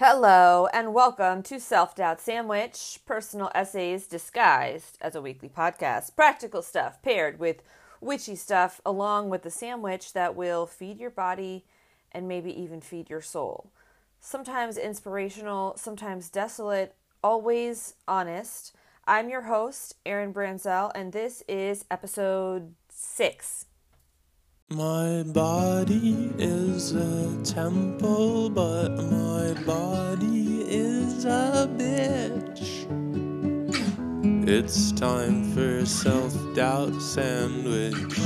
Hello, and welcome to Self Doubt Sandwich, personal essays disguised as a weekly podcast. Practical stuff paired with witchy stuff, along with the sandwich that will feed your body and maybe even feed your soul. Sometimes inspirational, sometimes desolate, always honest. I'm your host, Erin Branzel, and this is episode six. My body is a temple, but my body is a bitch. It's time for self doubt sandwich.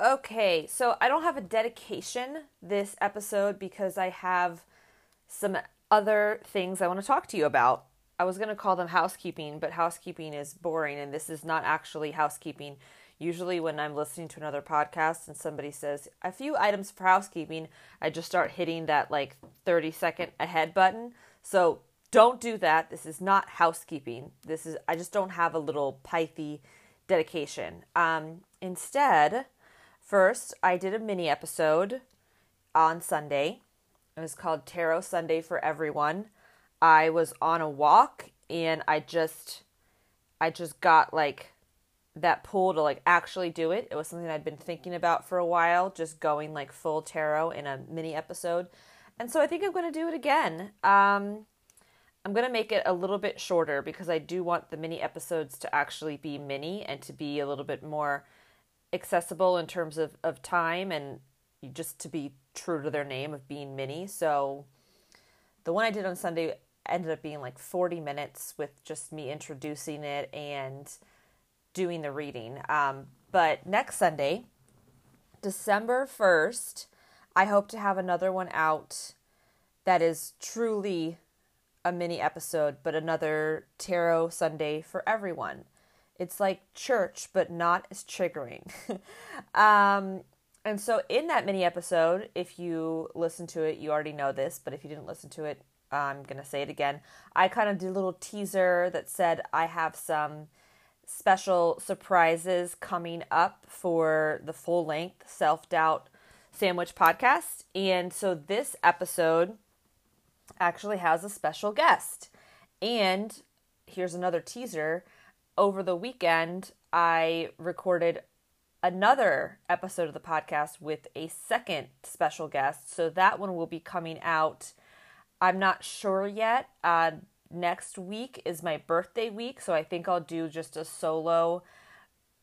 Okay, so I don't have a dedication this episode because I have some other things I want to talk to you about. I was going to call them housekeeping, but housekeeping is boring and this is not actually housekeeping. Usually, when I'm listening to another podcast and somebody says a few items for housekeeping, I just start hitting that like 30 second ahead button. So don't do that. This is not housekeeping. This is, I just don't have a little pithy dedication. Um, instead, First, I did a mini episode on Sunday. It was called Tarot Sunday for Everyone. I was on a walk and I just I just got like that pull to like actually do it. It was something I'd been thinking about for a while, just going like full tarot in a mini episode. And so I think I'm going to do it again. Um I'm going to make it a little bit shorter because I do want the mini episodes to actually be mini and to be a little bit more accessible in terms of, of time and just to be true to their name of being mini. So the one I did on Sunday ended up being like 40 minutes with just me introducing it and doing the reading. Um, but next Sunday, December 1st, I hope to have another one out that is truly a mini episode, but another Tarot Sunday for everyone. It's like church, but not as triggering. um, and so, in that mini episode, if you listen to it, you already know this, but if you didn't listen to it, I'm going to say it again. I kind of did a little teaser that said I have some special surprises coming up for the full length self doubt sandwich podcast. And so, this episode actually has a special guest. And here's another teaser over the weekend, I recorded another episode of the podcast with a second special guest. So that one will be coming out. I'm not sure yet. Uh, next week is my birthday week, so I think I'll do just a solo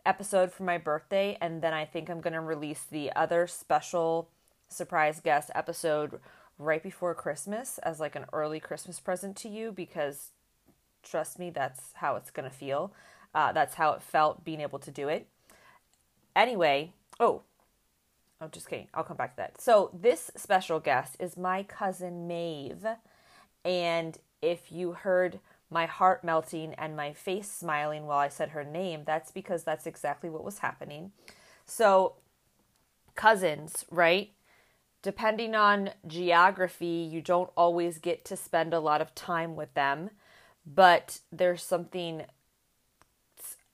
episode for my birthday, and then I think I'm going to release the other special surprise guest episode right before Christmas as like an early Christmas present to you because trust me, that's how it's going to feel. Uh, that's how it felt being able to do it. Anyway, oh, I'm just kidding. I'll come back to that. So, this special guest is my cousin Maeve. And if you heard my heart melting and my face smiling while I said her name, that's because that's exactly what was happening. So, cousins, right? Depending on geography, you don't always get to spend a lot of time with them but there's something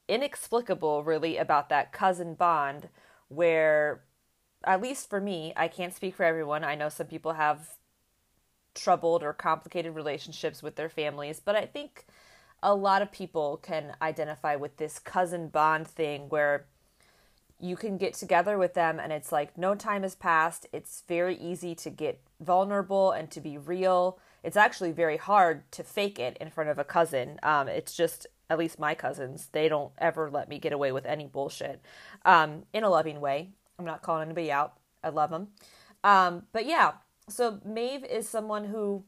inexplicable really about that cousin bond where at least for me i can't speak for everyone i know some people have troubled or complicated relationships with their families but i think a lot of people can identify with this cousin bond thing where you can get together with them and it's like no time has passed it's very easy to get vulnerable and to be real it's actually very hard to fake it in front of a cousin. Um, it's just at least my cousins, they don't ever let me get away with any bullshit um, in a loving way. I'm not calling anybody out. I love them. Um, but yeah, so Maeve is someone who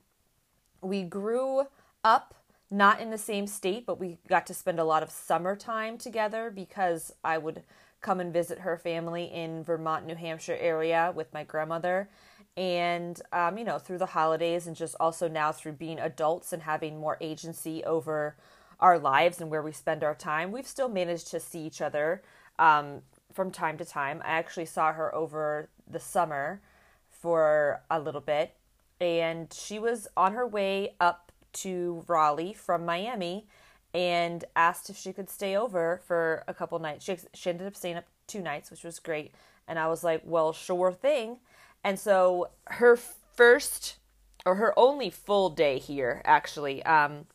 we grew up not in the same state, but we got to spend a lot of summertime together because I would come and visit her family in Vermont, New Hampshire area with my grandmother and um, you know through the holidays and just also now through being adults and having more agency over our lives and where we spend our time we've still managed to see each other um, from time to time i actually saw her over the summer for a little bit and she was on her way up to raleigh from miami and asked if she could stay over for a couple nights she, she ended up staying up two nights, which was great. And I was like, well, sure thing. And so her first or her only full day here, actually, um,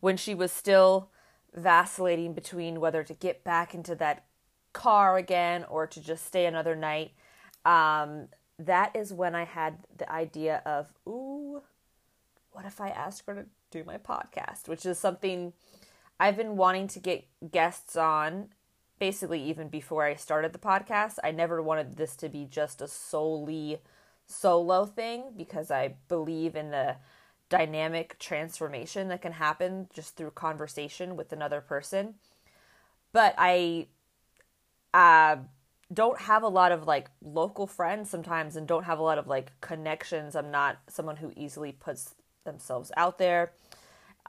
when she was still vacillating between whether to get back into that car again or to just stay another night, um, that is when I had the idea of, ooh, what if I ask her to do my podcast? Which is something I've been wanting to get guests on basically even before I started the podcast. I never wanted this to be just a solely solo thing because I believe in the dynamic transformation that can happen just through conversation with another person. But I uh, don't have a lot of like local friends sometimes and don't have a lot of like connections. I'm not someone who easily puts themselves out there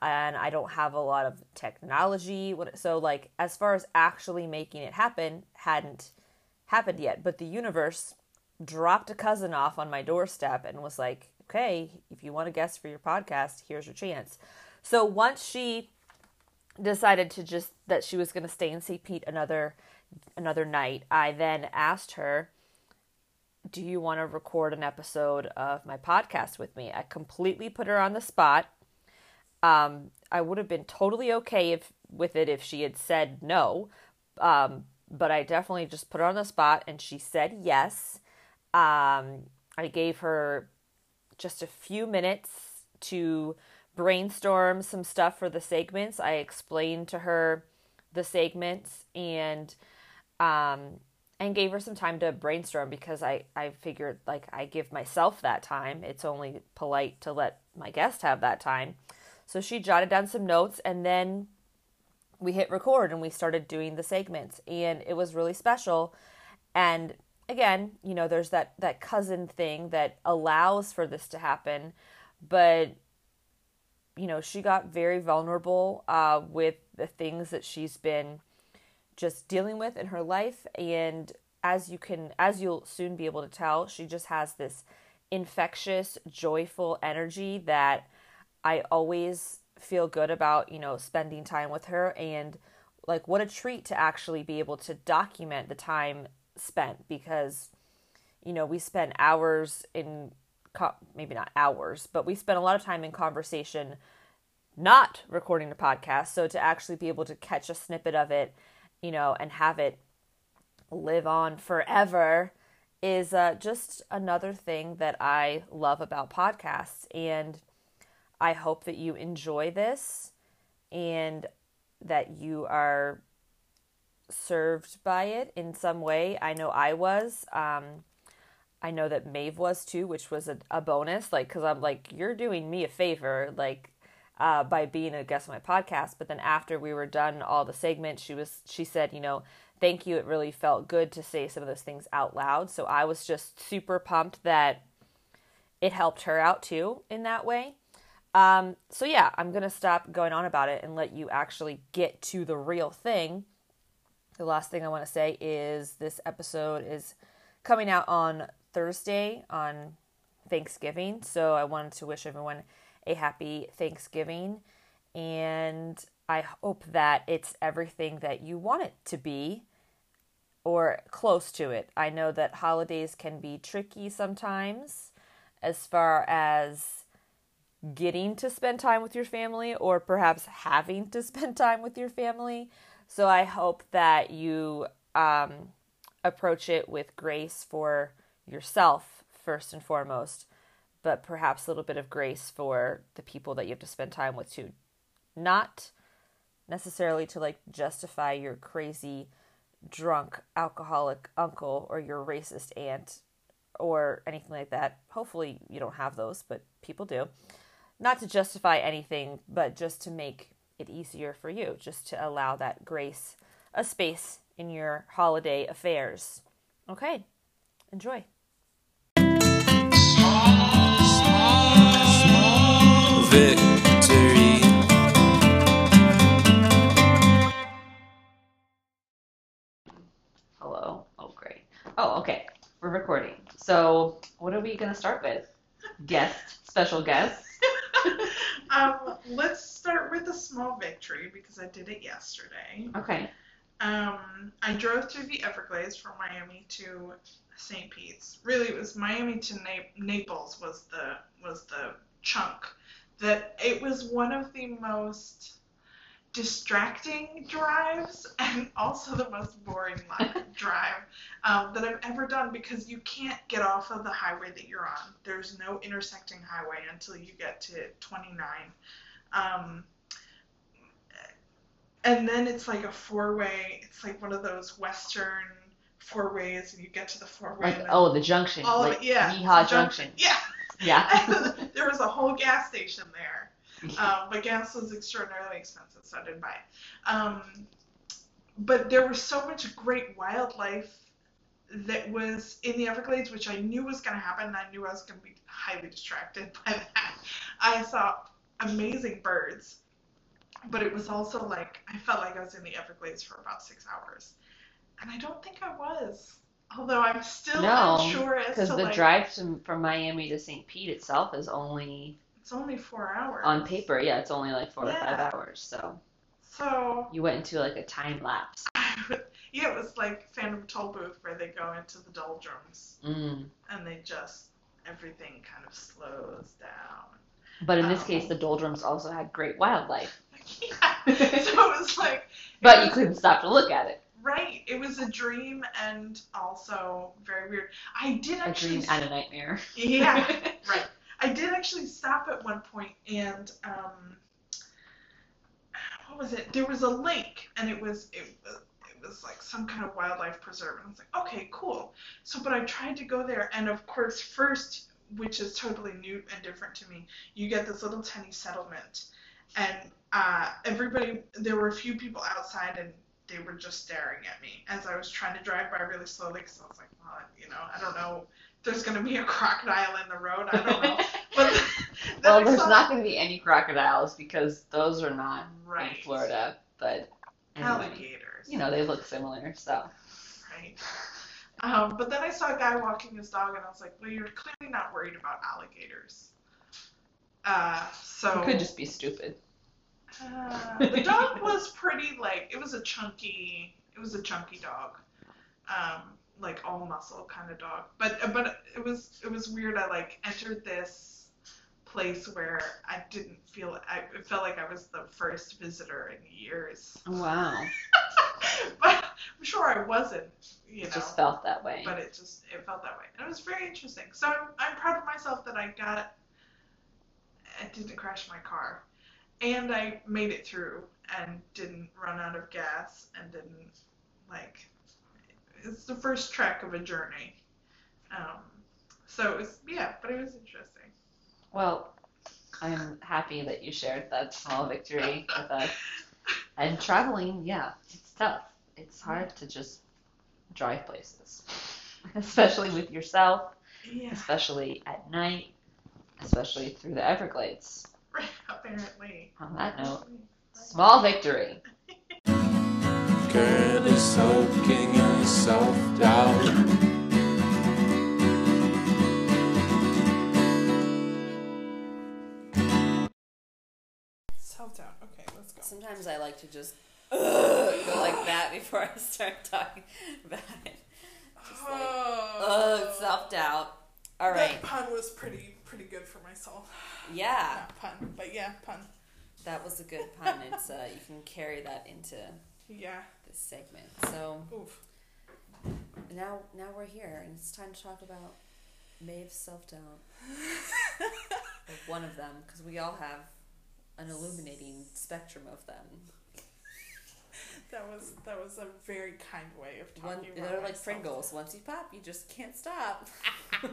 and I don't have a lot of technology. So like as far as actually making it happen hadn't happened yet, but the universe dropped a cousin off on my doorstep and was like, "Okay, if you want a guest for your podcast, here's your chance." So once she decided to just that she was going to stay in St. Pete another another night, I then asked her, "Do you want to record an episode of my podcast with me?" I completely put her on the spot. Um, I would have been totally okay if with it if she had said no, um, but I definitely just put her on the spot, and she said yes. Um, I gave her just a few minutes to brainstorm some stuff for the segments. I explained to her the segments and um, and gave her some time to brainstorm because I, I figured like I give myself that time. It's only polite to let my guest have that time. So she jotted down some notes and then we hit record and we started doing the segments and it was really special and again, you know, there's that that cousin thing that allows for this to happen, but you know, she got very vulnerable uh, with the things that she's been just dealing with in her life, and as you can, as you'll soon be able to tell, she just has this infectious, joyful energy that I always feel good about, you know, spending time with her and like what a treat to actually be able to document the time spent because you know we spend hours in maybe not hours but we spend a lot of time in conversation not recording the podcast so to actually be able to catch a snippet of it you know and have it live on forever is uh, just another thing that i love about podcasts and i hope that you enjoy this and that you are served by it in some way. I know I was. Um, I know that Maeve was too, which was a, a bonus. Like, because I'm like, you're doing me a favor, like, uh, by being a guest on my podcast. But then after we were done all the segments, she was she said, you know, thank you. It really felt good to say some of those things out loud. So I was just super pumped that it helped her out too in that way. Um, so yeah, I'm gonna stop going on about it and let you actually get to the real thing the last thing I want to say is this episode is coming out on Thursday on Thanksgiving. So I wanted to wish everyone a happy Thanksgiving. And I hope that it's everything that you want it to be or close to it. I know that holidays can be tricky sometimes as far as getting to spend time with your family or perhaps having to spend time with your family. So I hope that you um, approach it with grace for yourself, first and foremost, but perhaps a little bit of grace for the people that you have to spend time with too. Not necessarily to like justify your crazy, drunk, alcoholic uncle or your racist aunt or anything like that. Hopefully, you don't have those, but people do. Not to justify anything, but just to make it easier for you just to allow that grace a space in your holiday affairs. Okay, enjoy. We're recording. So, what are we going to start with? Guest, special guest. um, let's start with a small victory because I did it yesterday. Okay. Um, I drove through the Everglades from Miami to St. Pete's. Really, it was Miami to Na- Naples was the was the chunk. That it was one of the most distracting drives and also the most boring drive um, that I've ever done because you can't get off of the highway that you're on. There's no intersecting highway until you get to 29. Um, and then it's like a four way. It's like one of those Western four ways, and you get to the four way. Like oh, the junction, all like yeah, Yeehaw the Junction. Yeah. Yeah. there was a whole gas station there. Um, but gas was extraordinarily expensive, so I didn't buy it. Um, but there was so much great wildlife that was in the Everglades, which I knew was going to happen, and I knew I was going to be highly distracted by that. I saw amazing birds, but it was also like I felt like I was in the Everglades for about six hours, and I don't think I was. Although I'm still No, unsure as to Because the like drive to, from Miami to St. Pete itself is only it's only four hours on paper, yeah, it's only like four or five hours. So So you went into like a time lapse. yeah, it was like Phantom Tollbooth where they go into the doldrums Mm. and they just everything kind of slows down. But in this Oh. case, the doldrums also had great wildlife. yeah. So it was like But you couldn't stop to look at it. right. It was a dream and also very weird. I did A actually dream and a nightmare. Yeah, right. I did actually stop at one point and um what was it? There was a lake and it was it it was like some kind of wildlife preserve and I was like, okay, cool. So but I tried to go there and of course first which is totally new and different to me, you get this little tiny settlement and uh everybody there were a few people outside and they were just staring at me as I was trying to drive by really slowly because I was like, well, you know, I don't know there's going to be a crocodile in the road. I don't know. But then well, there's not going to be any crocodiles because those are not right. in Florida. But anyway, Alligators. you know, they look similar. So Right. Um, but then I saw a guy walking his dog, and I was like, well, you're clearly not worried about alligators. Uh, so. it could just be stupid. Uh, the dog was pretty like it was a chunky it was a chunky dog um like all muscle kind of dog. But but it was it was weird. I like entered this place where i didn't feel i it felt like i was the first visitor in years. Wow, but i'm sure i wasn't you it know. just felt that way. but it just it felt that way. And it was very interesting. So i'm, I'm proud of myself that i got i didn't crash my car. And i made it through and didn't run out of gas and didn't like it's the first trek of a journey um so it was yeah but it was interesting Well, I'm happy that you shared that small victory with us. And traveling, yeah, it's tough. It's hard to just drive places, especially with yourself, yeah especially at night, especially through the Everglades. apparently On that note, small victory. Currently soaking in self doubt. self-doubt okay let's go Sometimes I like to just go like that before I start talking about it. Just like, ugh, self doubt. All right. that pun was pretty pretty good for myself Yeah, not pun but yeah pun that was a good pun. It's uh, you can carry that into yeah this segment. So oof now now we're here, and it's time to talk about Maeve's self doubt. one of them, because we all have an illuminating spectrum of them. That was that was a very kind way of One, talking they're about like myself. Pringles. Once you pop, you just can't stop.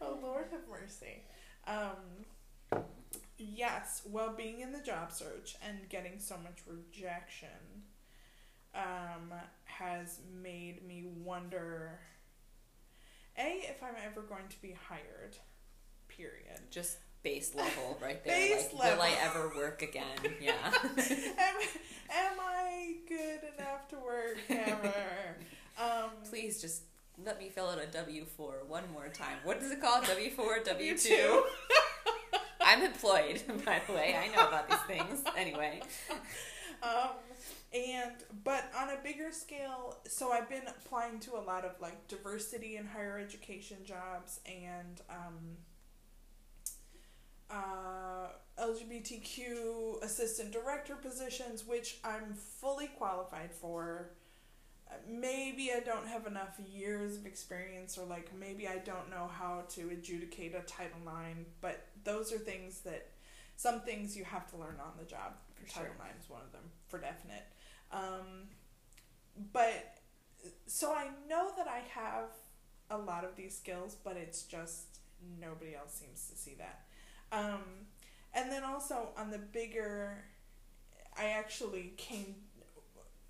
Oh Lord have mercy. Um, yes, well, being in the job search and getting so much rejection um, has made me wonder. A, if I'm ever going to be hired. Period. just base level right there. Base like, will I ever work again? Yeah. am, am I good enough to work ever? Um, Please just let me fill out a W four one more time. What is it called? W four, W two. W2. I'm employed, by the way. I know about these things. Anyway, um, and but on a bigger scale, so I've been applying to a lot of like diversity in higher education jobs and um, uh, LGBTQ assistant director positions, which I'm fully qualified for. Maybe I don't have enough years of experience, or like maybe I don't know how to adjudicate a Title IX, but those are things that some things you have to learn on the job. For Title sure. IX is one of them, for definite. Um, but so I know that I have a lot of these skills, but it's just nobody else seems to see that. Um, and then also on the bigger, I actually came.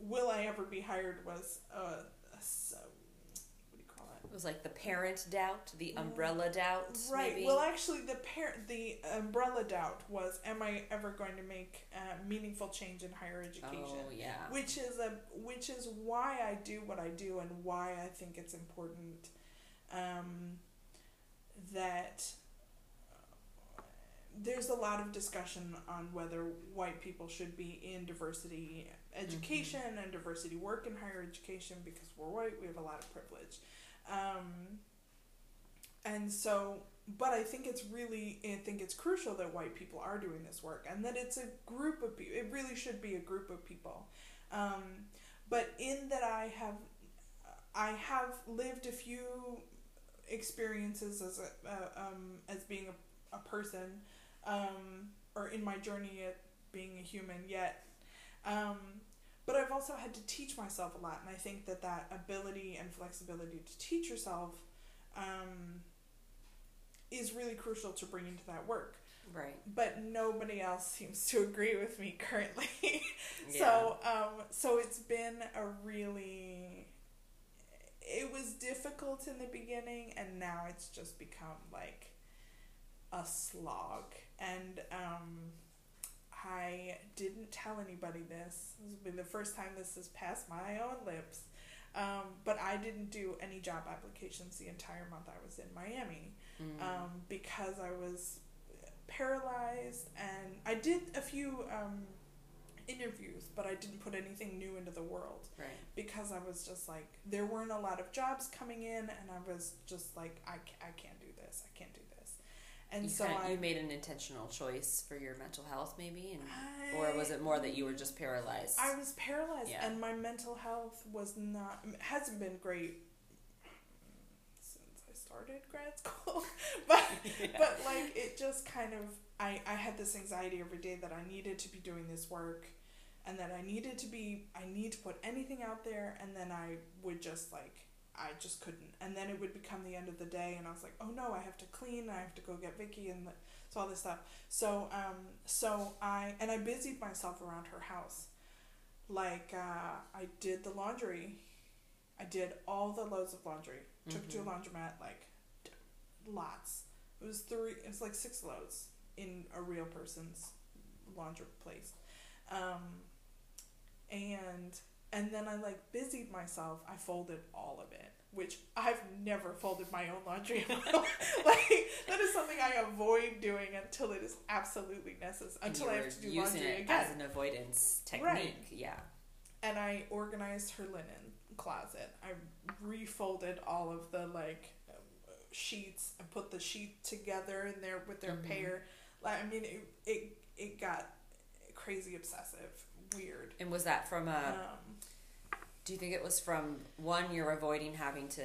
Will I ever be hired? Was a, a s- what do you call it? It was like the parent doubt, the umbrella doubt. Right. Maybe. Well, actually, the par- the umbrella doubt was: Am I ever going to make uh, meaningful change in higher education? oh yeah. which is a which is why I do what I do and why I think it's important um, that there's a lot of discussion on whether white people should be in diversity education and diversity work in higher education because we're white we have a lot of privilege um, and so but I think it's really I think it's crucial that white people are doing this work and that it's a group of people it really should be a group of people. Um, but in that I have I have lived a few experiences as a uh, um, as being a, a person um, or in my journey at being a human yet. Um, but I've also had to teach myself a lot and I think that that ability and flexibility to teach yourself um, is really crucial to bring into that work Right. but nobody else seems to agree with me currently. Yeah. so, um, so it's been a really, it was difficult in the beginning, and now it's just become like a slog. And um, I didn't tell anybody this. This will be the first time this has passed my own lips. Um, but I didn't do any job applications the entire month I was in Miami Mm. um, because I was paralyzed and I did a few um, interviews, but I didn't put anything new into the world right. because I was just like, there weren't a lot of jobs coming in, and I was just like, I, I can't do this, I can't do this. And you so kinda- I. you made an intentional choice for your mental health, maybe, and I- or was it more that you were just paralyzed? I was paralyzed, Yeah. and my mental health was not hasn't been great since I started grad school. but but like it just kind of I I had this anxiety every day that I needed to be doing this work, and that I needed to be I need to put anything out there, and then I would just like. I just couldn't, and then it would become the end of the day, and I was like, "Oh no, I have to clean. I have to go get Vicky, and the, so all this stuff." So, um, so I and I busied myself around her house, like uh, I did the laundry, I did all the loads of laundry. Took to a laundromat like d- lots. It was three. It was like six loads in a real person's laundry place, um, and and then I like busied myself. I folded all of it, which I've never folded my own laundry. in my life. like that is something I avoid doing until it is absolutely necessary. Until I have to do using laundry it again as an avoidance technique. Right. Yeah. and I organized her linen closet. I refolded all of the like um, sheets and put the sheet together in there with their Mhm. pair. Like I mean, it it it got crazy obsessive, weird. And was that from a? Um, do you think it was from one you're avoiding having to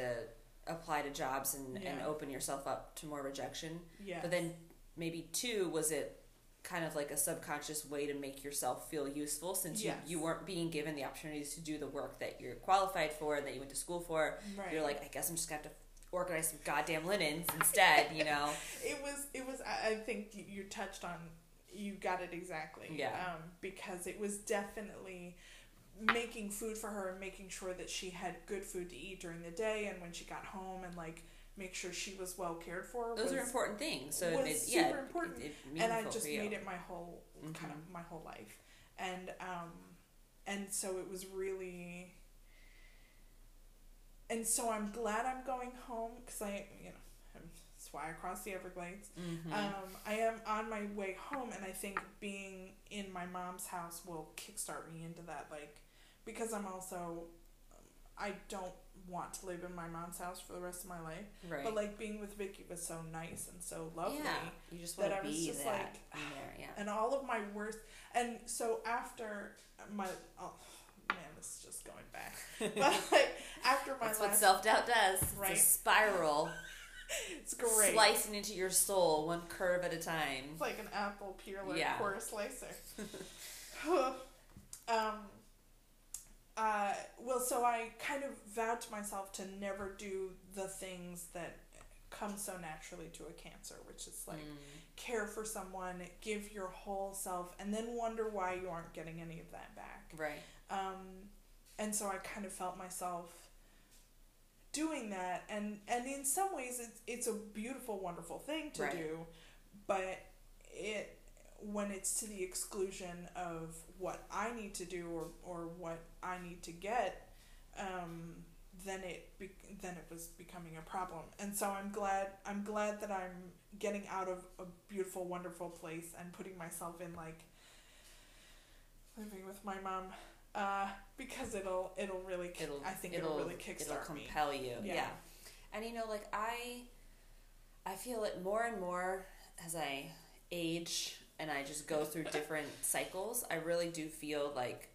apply to jobs and, and open yourself up to more rejection? yeah, But then maybe two was it kind of like a subconscious way to make yourself feel useful since Yes. you, you weren't being given the opportunities to do the work that you're qualified for and that you went to school for. right. You're like, I guess I'm just gonna have to organize some goddamn linens instead, you know? it was it was. I think you- you touched on. You got it exactly. Yeah. Um, because it was definitely making food for her and making sure that she had good food to eat during the day and when she got home and like make sure she was well cared for. Those are important things. So it was made, super yeah, important. It, it and I just made it my whole kind of my whole life, and um, and so it was really. And so I'm glad I'm going home because I, you know, I'm That's why I crossed the Everglades. Mhm. Um, I am on my way home, and I think being in my mom's house will kickstart me into that. Like, because I'm also, I don't want to live in my mom's house for the rest of my life. right. But like being with Vicky was so nice and so lovely. yeah, you just that want to I was be just that like, there. Yeah. And all of my worst, and so after my, oh man, this is just going back. but like after my That's what self doubt does. It's Right. a spiral, it's great. slicing into your soul one curve at a time. It's like an apple peeler Yeah. quarter slicer. um, uh, well, so I kind of vowed to myself to never do the things that come so naturally to a cancer, which is like Mm. care for someone, give your whole self, and then wonder why you aren't getting any of that back. Right. Um, and so I kind of felt myself doing that, and and in some ways it's it's a beautiful, wonderful thing to Right. do, but it when it's to the exclusion of what I need to do or or what I need to get, um, then it be, then it was becoming a problem. And so I'm glad I'm glad that I'm getting out of a beautiful, wonderful place and putting myself in like living with my mom uh, because it'll it'll really It'll. I think it'll, it'll, really kickstart it'll me. compel you. Yeah. Yeah. And you know, like I, I feel it more and more as I age and I just go through different cycles. I really do feel like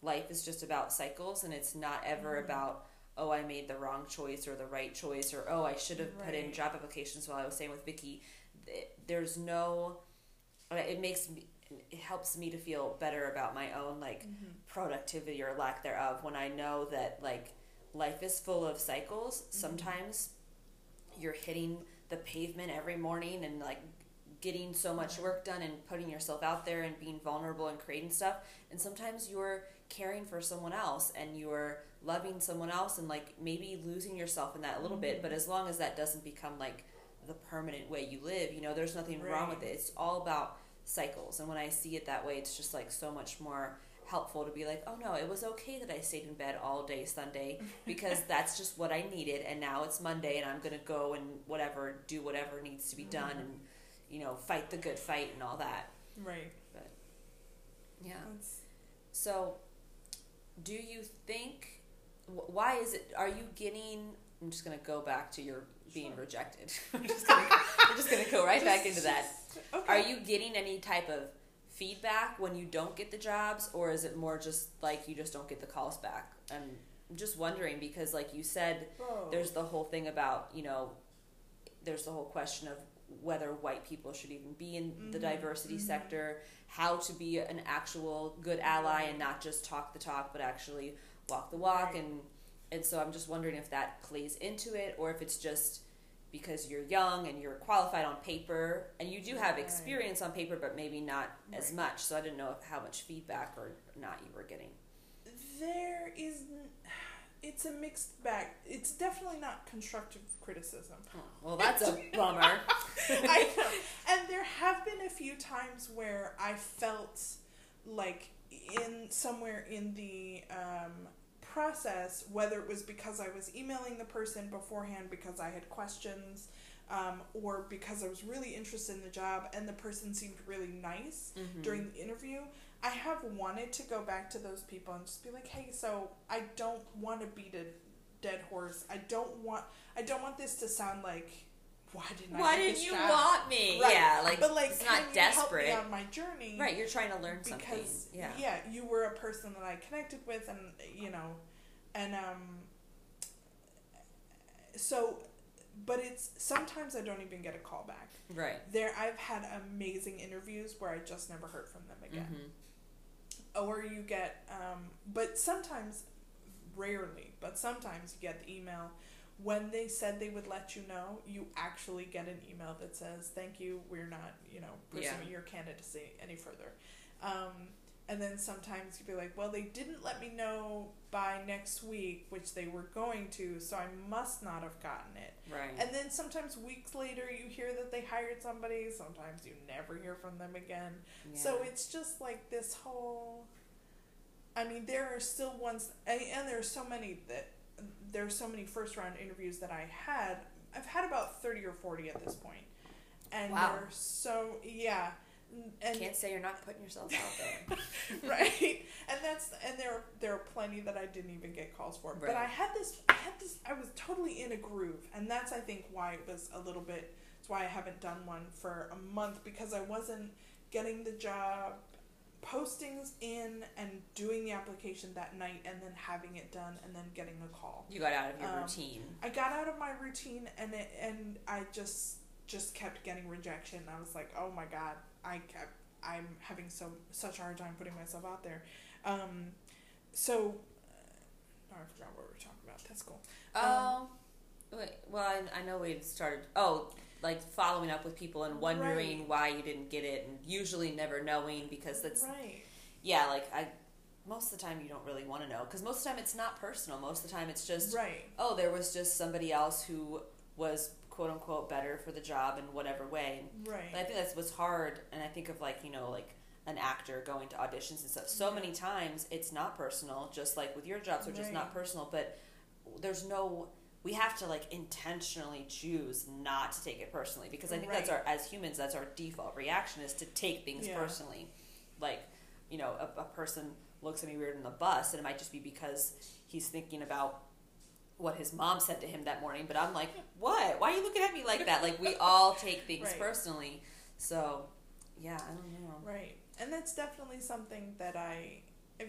life is just about cycles, and it's not ever Mhm. about oh I made the wrong choice or the right choice or oh I should have put in job applications while I was staying with Vicky. There's no. It makes me. It helps me to feel better about my own like Mhm. productivity or lack thereof when I know that like life is full of cycles. Sometimes you're hitting the pavement every morning and like getting so much work done and putting yourself out there and being vulnerable and creating stuff. And sometimes you're caring for someone else and you're loving someone else and like maybe losing yourself in that a little bit. Mm-hmm. But as long as that doesn't become like the permanent way you live, you know, there's nothing wrong with it. It's all about cycles. And when I see it that way, it's just like so much more helpful to be like, oh no, it was okay that I stayed in bed all day Sunday because that's just what I needed. And now it's Monday and I'm going to go and whatever, do whatever needs to be done mm-hmm. and, you know, fight the good fight and all that. Right. But Yeah. That's, So, do you think, wh- why is it, are you getting, I'm just going to go back to your being Sure. rejected. I'm just going to I'm just to go right back into that. okay. Are you getting any type of feedback when you don't get the jobs, or is it more just like you just don't get the calls back? And I'm just wondering because, like you said, Both. there's the whole thing about you know, there's the whole question of whether white people should even be in the Mhm, diversity mhm. sector, how to be an actual good ally and not just talk the talk, but actually walk the walk, Right. and and so I'm just wondering if that plays into it, or if it's just because you're young and you're qualified on paper and you do have Right. experience on paper but maybe not as much so i didn't know how much feedback or not you were getting there is n- it's a mixed bag. It's definitely not constructive criticism. Well that's a bummer. I know. And there have been a few times where i felt like in somewhere in the um, process whether it was because i was emailing the person beforehand because i had questions um, or because i was really interested in the job and the person seemed really nice Mhm. during the interview i have wanted to go back to those people and just be like hey so i don't want to beat a dead horse i don't want i don't want this to sound like why didn't I why get didn't you job? want me Right. yeah like but like, it's not desperate me on my journey? right you're trying to learn something Because yeah you were a person that I connected with, and you know, and um, so, but it's sometimes I don't even get a call back. right There, I've had amazing interviews where I just never heard from them again, Mhm. Or you get, um, but sometimes, rarely, but sometimes you get the email. When they said they would let you know, you actually get an email that says, "Thank you, we're not, you know, pursuing Yeah. your candidacy any further." Um, and then sometimes you'd be like, "Well, they didn't let me know by next week, which they were going to, so I must not have gotten it." right And then sometimes weeks later, you hear that they hired somebody. Sometimes you never hear from them again. Yeah. So it's just like this whole. I mean, there are still ones, and, and there are so many that there are so many first round interviews that I had I've had about thirty or forty at this point, and Wow. they're so yeah, and Can't say you're not putting yourself out there. right, and that's and there there are plenty that I didn't even get calls for. But I had this, I had this, I was totally in a groove, and that's I think why it was a little bit. It's why I haven't done one for a month because I wasn't getting the job postings in and doing the application that night and then having it done and then getting a call. You got out of your Um, routine. I got out of my routine and it, and I just just kept getting rejection. I was like, "Oh my god, I kept I'm having so such a hard time putting myself out there." Um so uh, I forgot what we were talking about. That's cool. Oh, wait, well, I, I know we had started. Oh, like following up with people and wondering Right. why you didn't get it, and usually never knowing because that's right. yeah. Like I, most of the time you don't really want to know because most of the time it's not personal. Most of the time it's just Right. oh, there was just somebody else who was quote unquote better for the job in whatever way. Right. But I think that's what's hard, and I think of like you know like an actor going to auditions and stuff. So many times it's not personal, just like with your jobs, which is Right. not personal. But there's no, we have to like intentionally choose not to take it personally because I think that's our as humans that's our default reaction is to take things Yeah. personally. Like you know a, a person looks at me weird in the bus, and it might just be because he's thinking about what his mom said to him that morning, but I'm like, what? Why are you looking at me like that? Like we all take things Right. personally. So, yeah, I don't know. Right. And that's definitely something that I if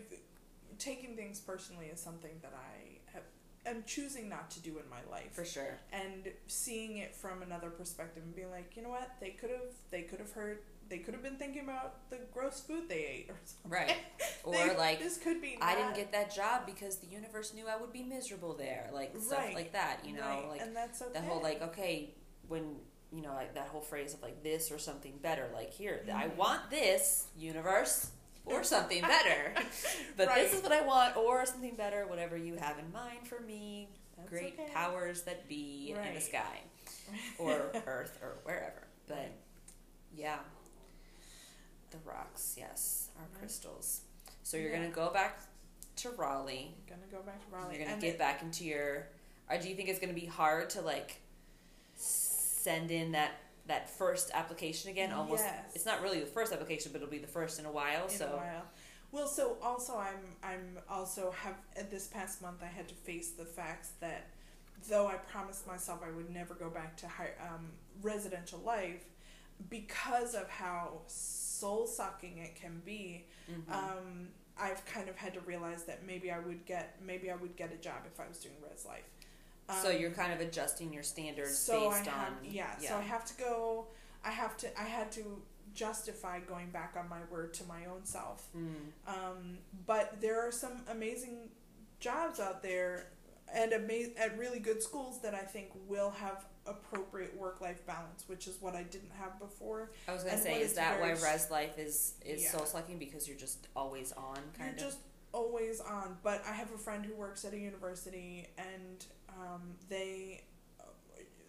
taking things personally is something that I have am choosing not to do in my life. For sure. and seeing it from another perspective and being like, you know what, they could have they could have heard they could have been thinking about the gross food they ate or something. Right. Or They- like this could be I didn't get that job because the universe knew I would be miserable there. Like stuff Right. like that, you know, Right, like and that's okay. that whole like okay, when you know, like that whole phrase of like this or something better, like here, I Mhm. want this universe or something better. but Right. this is what I want or something better, whatever you have in mind for me. That's Great okay. powers that be in the sky or earth or wherever. But yeah. The rocks, yes, are crystals. So you're Yeah. gonna go back to Raleigh. I'm gonna go back to Raleigh. You're gonna and get it- back into your. Or do you think it's gonna be hard to like send in that that first application again? Almost. Yes. It's not really the first application, but it'll be the first in a while. in so a while. Well, so also I'm I'm also have this past month I had to face the facts that though I promised myself I would never go back to high, um, residential life because of how soul sucking it can be. mhm. Um, I've kind of had to realize that maybe I would get maybe I would get a job if I was doing res life. so Um, you're kind of adjusting your standards so based I have, on yeah, so I have to go. I have to. I had to justify going back on my word to my own self. Mm, Um, but there are some amazing jobs out there and ama- at really good schools that I think will have appropriate work life balance, which is what I didn't have before. I was gonna and say, is that why res life is is Yeah. soul sucking because you're just always on kind You're of. just always on. But I have a friend who works at a university, and um, they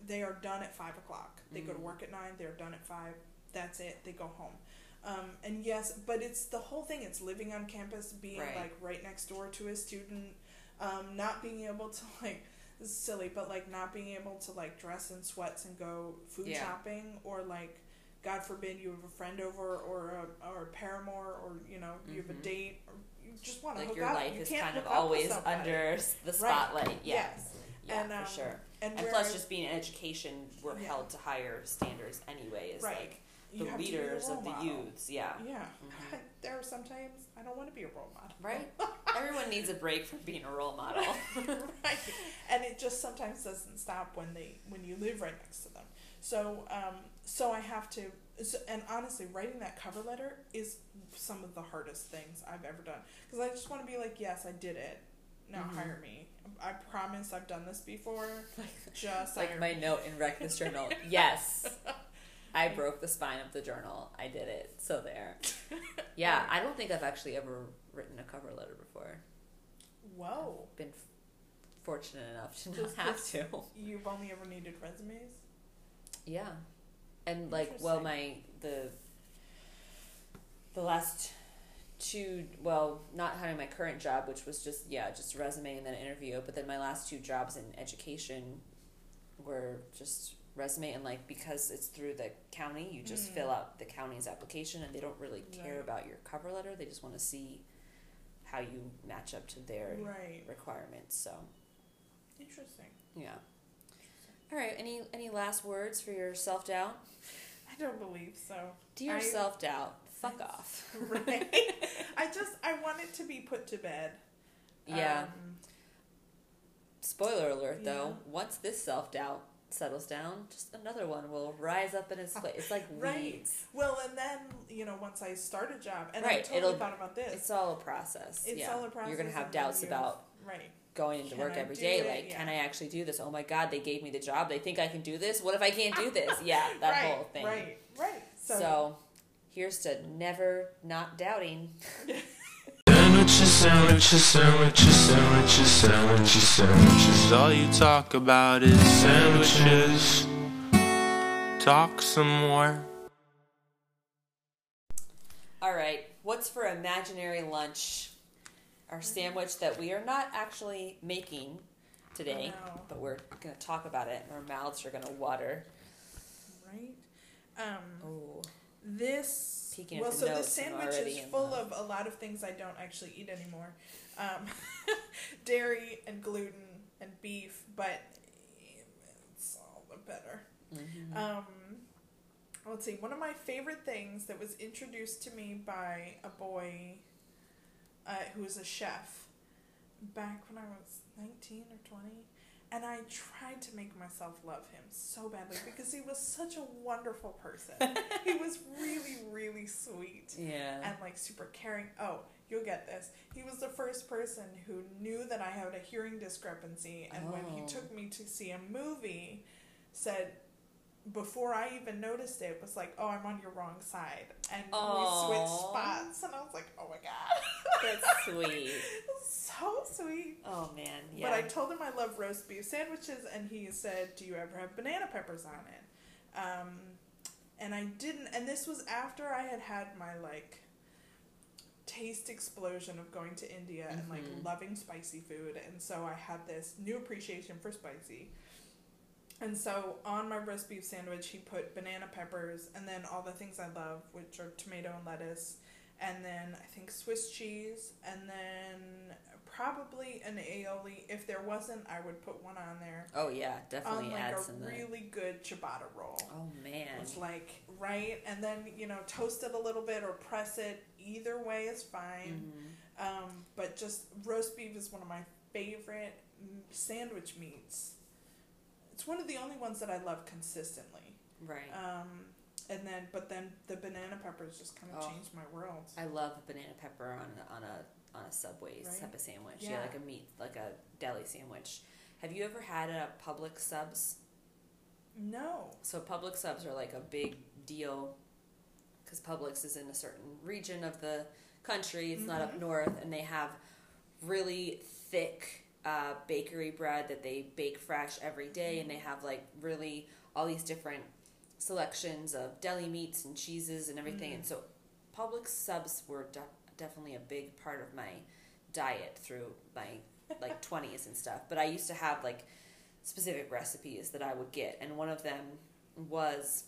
they are done at five o'clock. They go to Mhm. work at nine. They're done at five. That's it. They go home. Um, and yes, but it's the whole thing. It's living on campus, being Right. like right next door to a student, um, not being able to like. This is silly, but like not being able to like dress in sweats and go food Yeah. shopping, or like, God forbid, you have a friend over or a or a paramour, or you know you have a Mhm. date, or you just want to like hook your up. life you is can't kind of hook up with always under the spotlight. Yeah. Yes. Yeah, And, um, for sure. And, And plus, just being in education, we're Yeah. held to higher standards anyway. Is Right. like the have to be a leaders of the model. youths. Yeah. Yeah. Mhm. God, there are sometimes I don't want to be a role model. Right? Everyone needs a break from being a role model. right. And it just sometimes doesn't stop when they when you live right next to them. So um so I have to so, and honestly writing that cover letter is some of the hardest things I've ever done because I just want to be like yes I did it now Mhm. hire me I promise I've done this before just like my me. note in Wreck This Journal. Yes. I broke the spine of the journal. I did it. So there. Yeah, I don't think I've actually ever written a cover letter before. whoa Been f- fortunate enough to not have to. you've only ever needed resumes Yeah, and like, well, my the the last two, well, not having my current job, which was just yeah, just a resume and then an interview, but then my last two jobs in education, were just resume and like because it's through the county, you just Mm. fill out the county's application and they don't really care Right. about your cover letter. They just want to see how you match up to their Right. requirements. So Interesting. yeah. All right. Any any last words for your self doubt? I don't believe so. Dear I- self doubt, fuck off. right. I just I want it to be put to bed. Yeah. Um, Spoiler alert, though. Yeah. Once this self doubt settles down, just another one will rise up in its place. It's like Right. weeds. well, and then you know once I start a job, and I totally it'll- thought about this. It's all a process. It's yeah. all a process. You're gonna have doubts about right. going into Can work I every day. it? Like, can I actually do this? Oh my God, they gave me the job. They think I can do this. What if I can't do this? Yeah, that right, whole thing. Right. Right. So, So, here's to never not doubting. Sandwiches, sandwiches, sandwiches, sandwiches, sandwiches, sandwiches. All you talk about is sandwiches. Talk some more. All right, what's for imaginary lunch? Our sandwich that we are not actually making today, No. but we're gonna talk about it. and Our mouths are gonna water. right. Um. Oh, This Peeking well, so this sandwich is full the- of a lot of things I don't actually eat anymore, um, dairy and gluten and beef, but it's all the better. Mm-hmm. Um, let's see. One of my favorite things that was introduced to me by a boy uh, who was a chef back when I was nineteen or twenty. And I tried to make myself love him so badly because he was such a wonderful person. he was really, really sweet yeah. and like super caring. Oh, you'll get this. He was the first person who knew that I had a hearing discrepancy, and when he Oh. took me to see a movie, said before I even noticed it was like, "Oh, I'm on your wrong side," and Aw. we switched spots, and I was like, "Oh my god, That's sweet. so sweet." Oh man, yeah. But I told him I love roast beef sandwiches, and he said, "Do you ever have banana peppers on it?" Um, and I didn't. And this was after I had had my like taste explosion of going to India and like Mhm. loving spicy food, and so I had this new appreciation for spicy. And so on my roast beef sandwich, he put banana peppers and then all the things I love, which are tomato and lettuce, and then I think Swiss cheese, and then probably an aioli. If there wasn't, I would put one on there. oh yeah, On definitely like add a really good ciabatta roll. Oh man. It's like right, and then you know toast it a little bit or press it. Either way is fine. Mhm. Um, but just roast beef is one of my favorite mm, sandwich meats. It's one of the only ones that I love consistently. Right. Um, and then, but then the banana peppers just kind of Oh. changed my world. I love banana pepper on a, on a on a Subway Right? type of sandwich. Yeah. Yeah. like a meat, like a deli sandwich. Have you ever had a Publix Subs? No. So Publix Subs are like a big deal because Publix is in a certain region of the country. It's not up Mhm. north, and they have really thick uh, bakery bread that they bake fresh every day, and they have like really all these different selections of deli meats and cheeses and everything. Mhm. And so Publix Subs were de- definitely a big part of my diet through my like 20s and stuff. But I used to have like specific recipes that I would get, and one of them was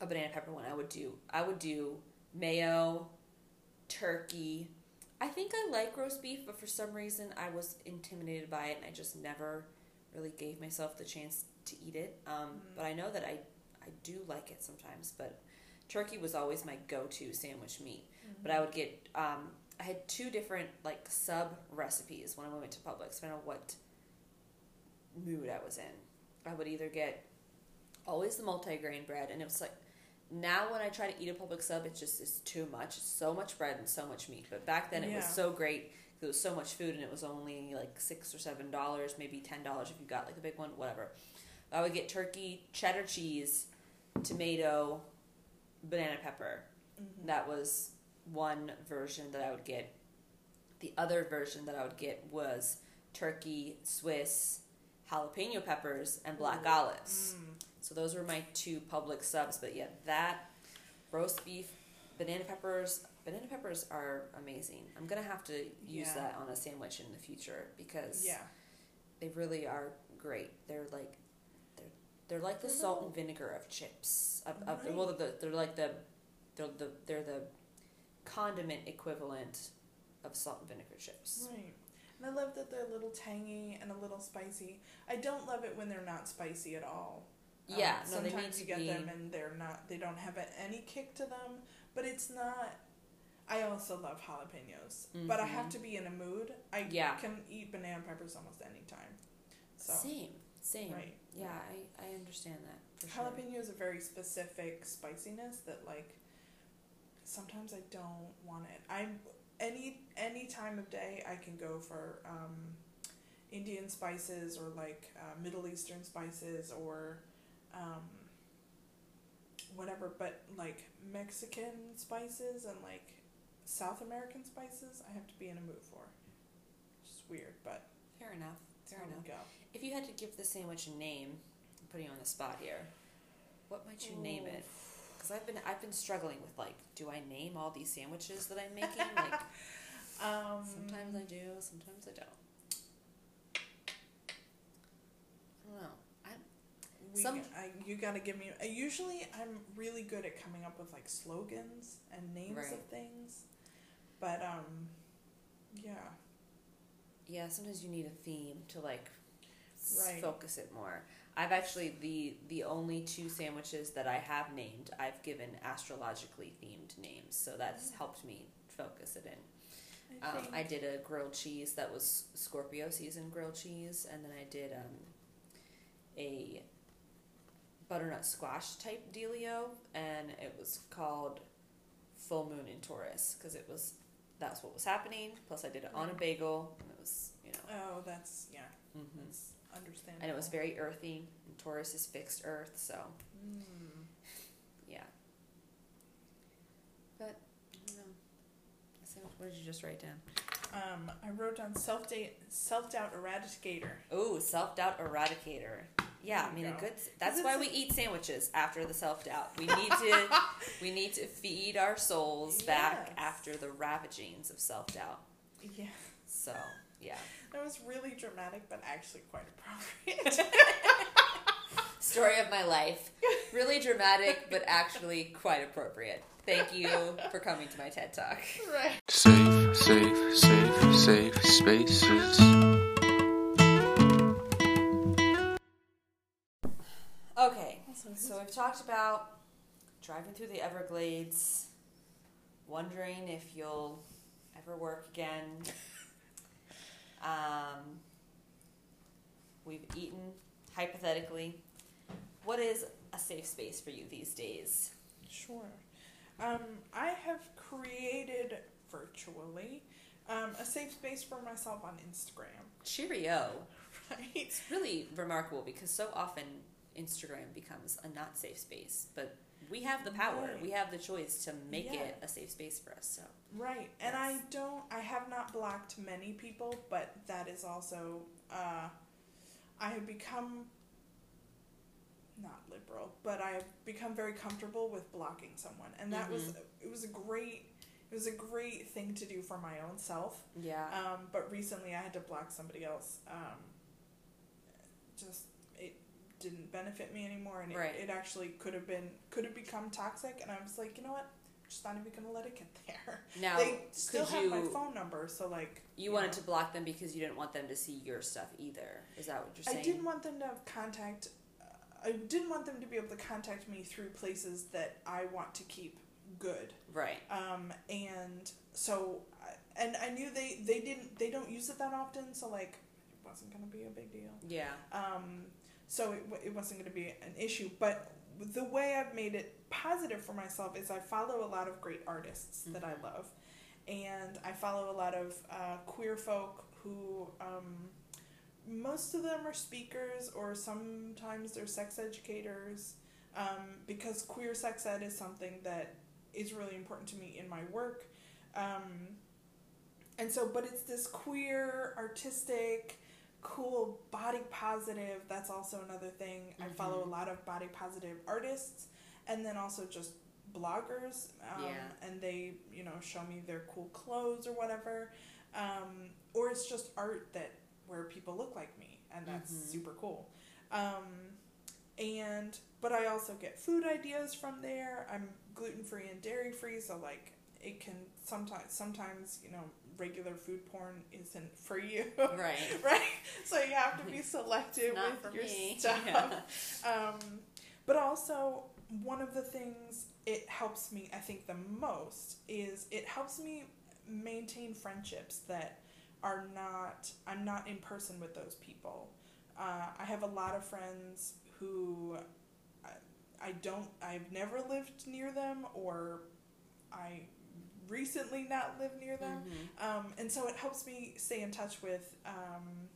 a banana pepper one. I would do I would do mayo, turkey. I think I like roast beef, but for some reason I was intimidated by it, and I just never really gave myself the chance to eat it. Um, Mm. But I know that I I do like it sometimes. But turkey was always my go-to sandwich meat. But I would get um, I had two different like sub recipes when I went to Publix. I don't know what mood I was in. I would either get always the multigrain bread, and it was like now when I try to eat a Publix sub, it's just it's too much. It's so much bread and so much meat. But back then it was Yeah. so great. It was so much food, and it was only like six or seven dollars, maybe ten dollars if you got like a big one, whatever. I would get turkey, cheddar cheese, tomato, banana pepper. Mhm. That was one version that I would get. The other version that I would get was turkey, Swiss, jalapeno peppers, and black Ooh. olives. Mm. So those were my two Publix subs. But yeah, that roast beef, banana peppers. Banana peppers are amazing. I'm gonna have to use Yeah. that on a sandwich in the future because Yeah. they really are great. They're like they're like the They're salt little- and vinegar of chips. Of, of Right. well, they're, they're like the they're the they're the condiment equivalent of salt and vinegar chips. Right. And I love that they're a little tangy and a little spicy. I don't love it when they're not spicy at all. Um, Yeah, no, they need sometimes to you get be. them and they're not. They don't have a- any kick to them, but it's not. I also love jalapenos, but I have Mhm. to be in a mood. I Yeah. can eat banana peppers almost any time. So Same, same. right, Yeah, I, I understand that for sure. jalapeno is a very specific spiciness that like sometimes I don't want it. I'm any any time of day I can go for um, Indian spices or like uh, Middle Eastern spices or um, whatever, but like Mexican spices and like South American spices, I have to be in a mood for. It's weird, but Fair enough. Fair enough. go. If you had to give the sandwich a name, I'm putting you on the spot here. What might you name it? Because I've been I've been struggling with like, do I name all these sandwiches that I'm making? Like Um, sometimes I do, sometimes I don't. I don't know. I We, Some- I, you got to give me. Uh, usually, I'm really good at coming up with like slogans and names Right. of things, but um, yeah, yeah, sometimes you need a theme to like Right. focus it more. I've actually the the only two sandwiches that I have named, I've given astrologically themed names, so that's helped me focus it in. I Um, I did a grilled cheese that was Scorpio season grilled cheese, and then I did um, a butternut squash type dealio, and it was called Full Moon in Taurus because it was that's what was happening. Plus, I did it on a bagel, and it was you know, Oh, that's yeah, Mm-hmm. that's understandable. and it was very earthy. And Taurus is fixed earth, so Mm. yeah. But I don't know. What did you just write down? Um, I wrote down self date self doubt eradicator. Oh, self doubt eradicator. Yeah, I mean you a good. That's why we eat sandwiches after the self doubt. We need to we need to feed our souls back after the ravagings of self doubt. Yeah, So yeah, that was really dramatic, but actually quite appropriate. story of my life. Really dramatic, but actually quite appropriate. Thank you for coming to my TED Talk. right. Safe, safe, safe, safe spaces. So we've talked about driving through the Everglades, wondering if you'll ever work again. Um, we've eaten, hypothetically. What is a safe space for you these days? Sure. Um, I have created virtually um, a safe space for myself on Instagram. Cheerio. Right. It's really remarkable because so often Instagram becomes a not safe space, but we have the power, Right. we have the choice to make Yeah. it a safe space for us. So Right. And I don't, I have not blocked many people, but that is also, uh, I have become not liberal, but I have become very comfortable with blocking someone. And that was, it was a great, it was a great thing to do for my own self. yeah, Um, but recently I had to block somebody else. Um, just didn't benefit me anymore, and it, Right. it actually could have been could have become toxic. And I was like, you know what? I'm just not even gonna let it get there. now they still have my phone number, so like you wanted know. to block them because you didn't want them to see your stuff either. Is that what you're saying? I didn't want them to have contact. Uh, I didn't want them to be able to contact me through places that I want to keep good. Right. Um, and so, and I knew they they didn't they don't use it that often, so like it wasn't gonna be a big deal. Yeah. Um, so it, it wasn't going to be an issue. But the way I've made it positive for myself is I follow a lot of great artists that I love. And I follow a lot of uh, queer folk who, um, most of them are speakers or sometimes they're sex educators um, because queer sex ed is something that is really important to me in my work. Um, and so, but it's this queer, artistic, cool body positive that's also another thing i follow a lot of body positive artists and then also just bloggers um, Yeah. and they you know show me their cool clothes or whatever um, or it's just art that where people look like me and that's Mhm. super cool um, and but I also get food ideas from there. I'm gluten free and dairy free, so like it can sometimes sometimes you know regular food porn isn't for you, Right. right? So you have to be selective with your me. stuff. Yeah. Um, but also, one of the things it helps me, I think, the most is it helps me maintain friendships that are not, I'm not in person with those people. Uh, I have a lot of friends who I, I don't, I've never lived near them or I recently not live near them. Mhm. Um, and so it helps me stay in touch with um,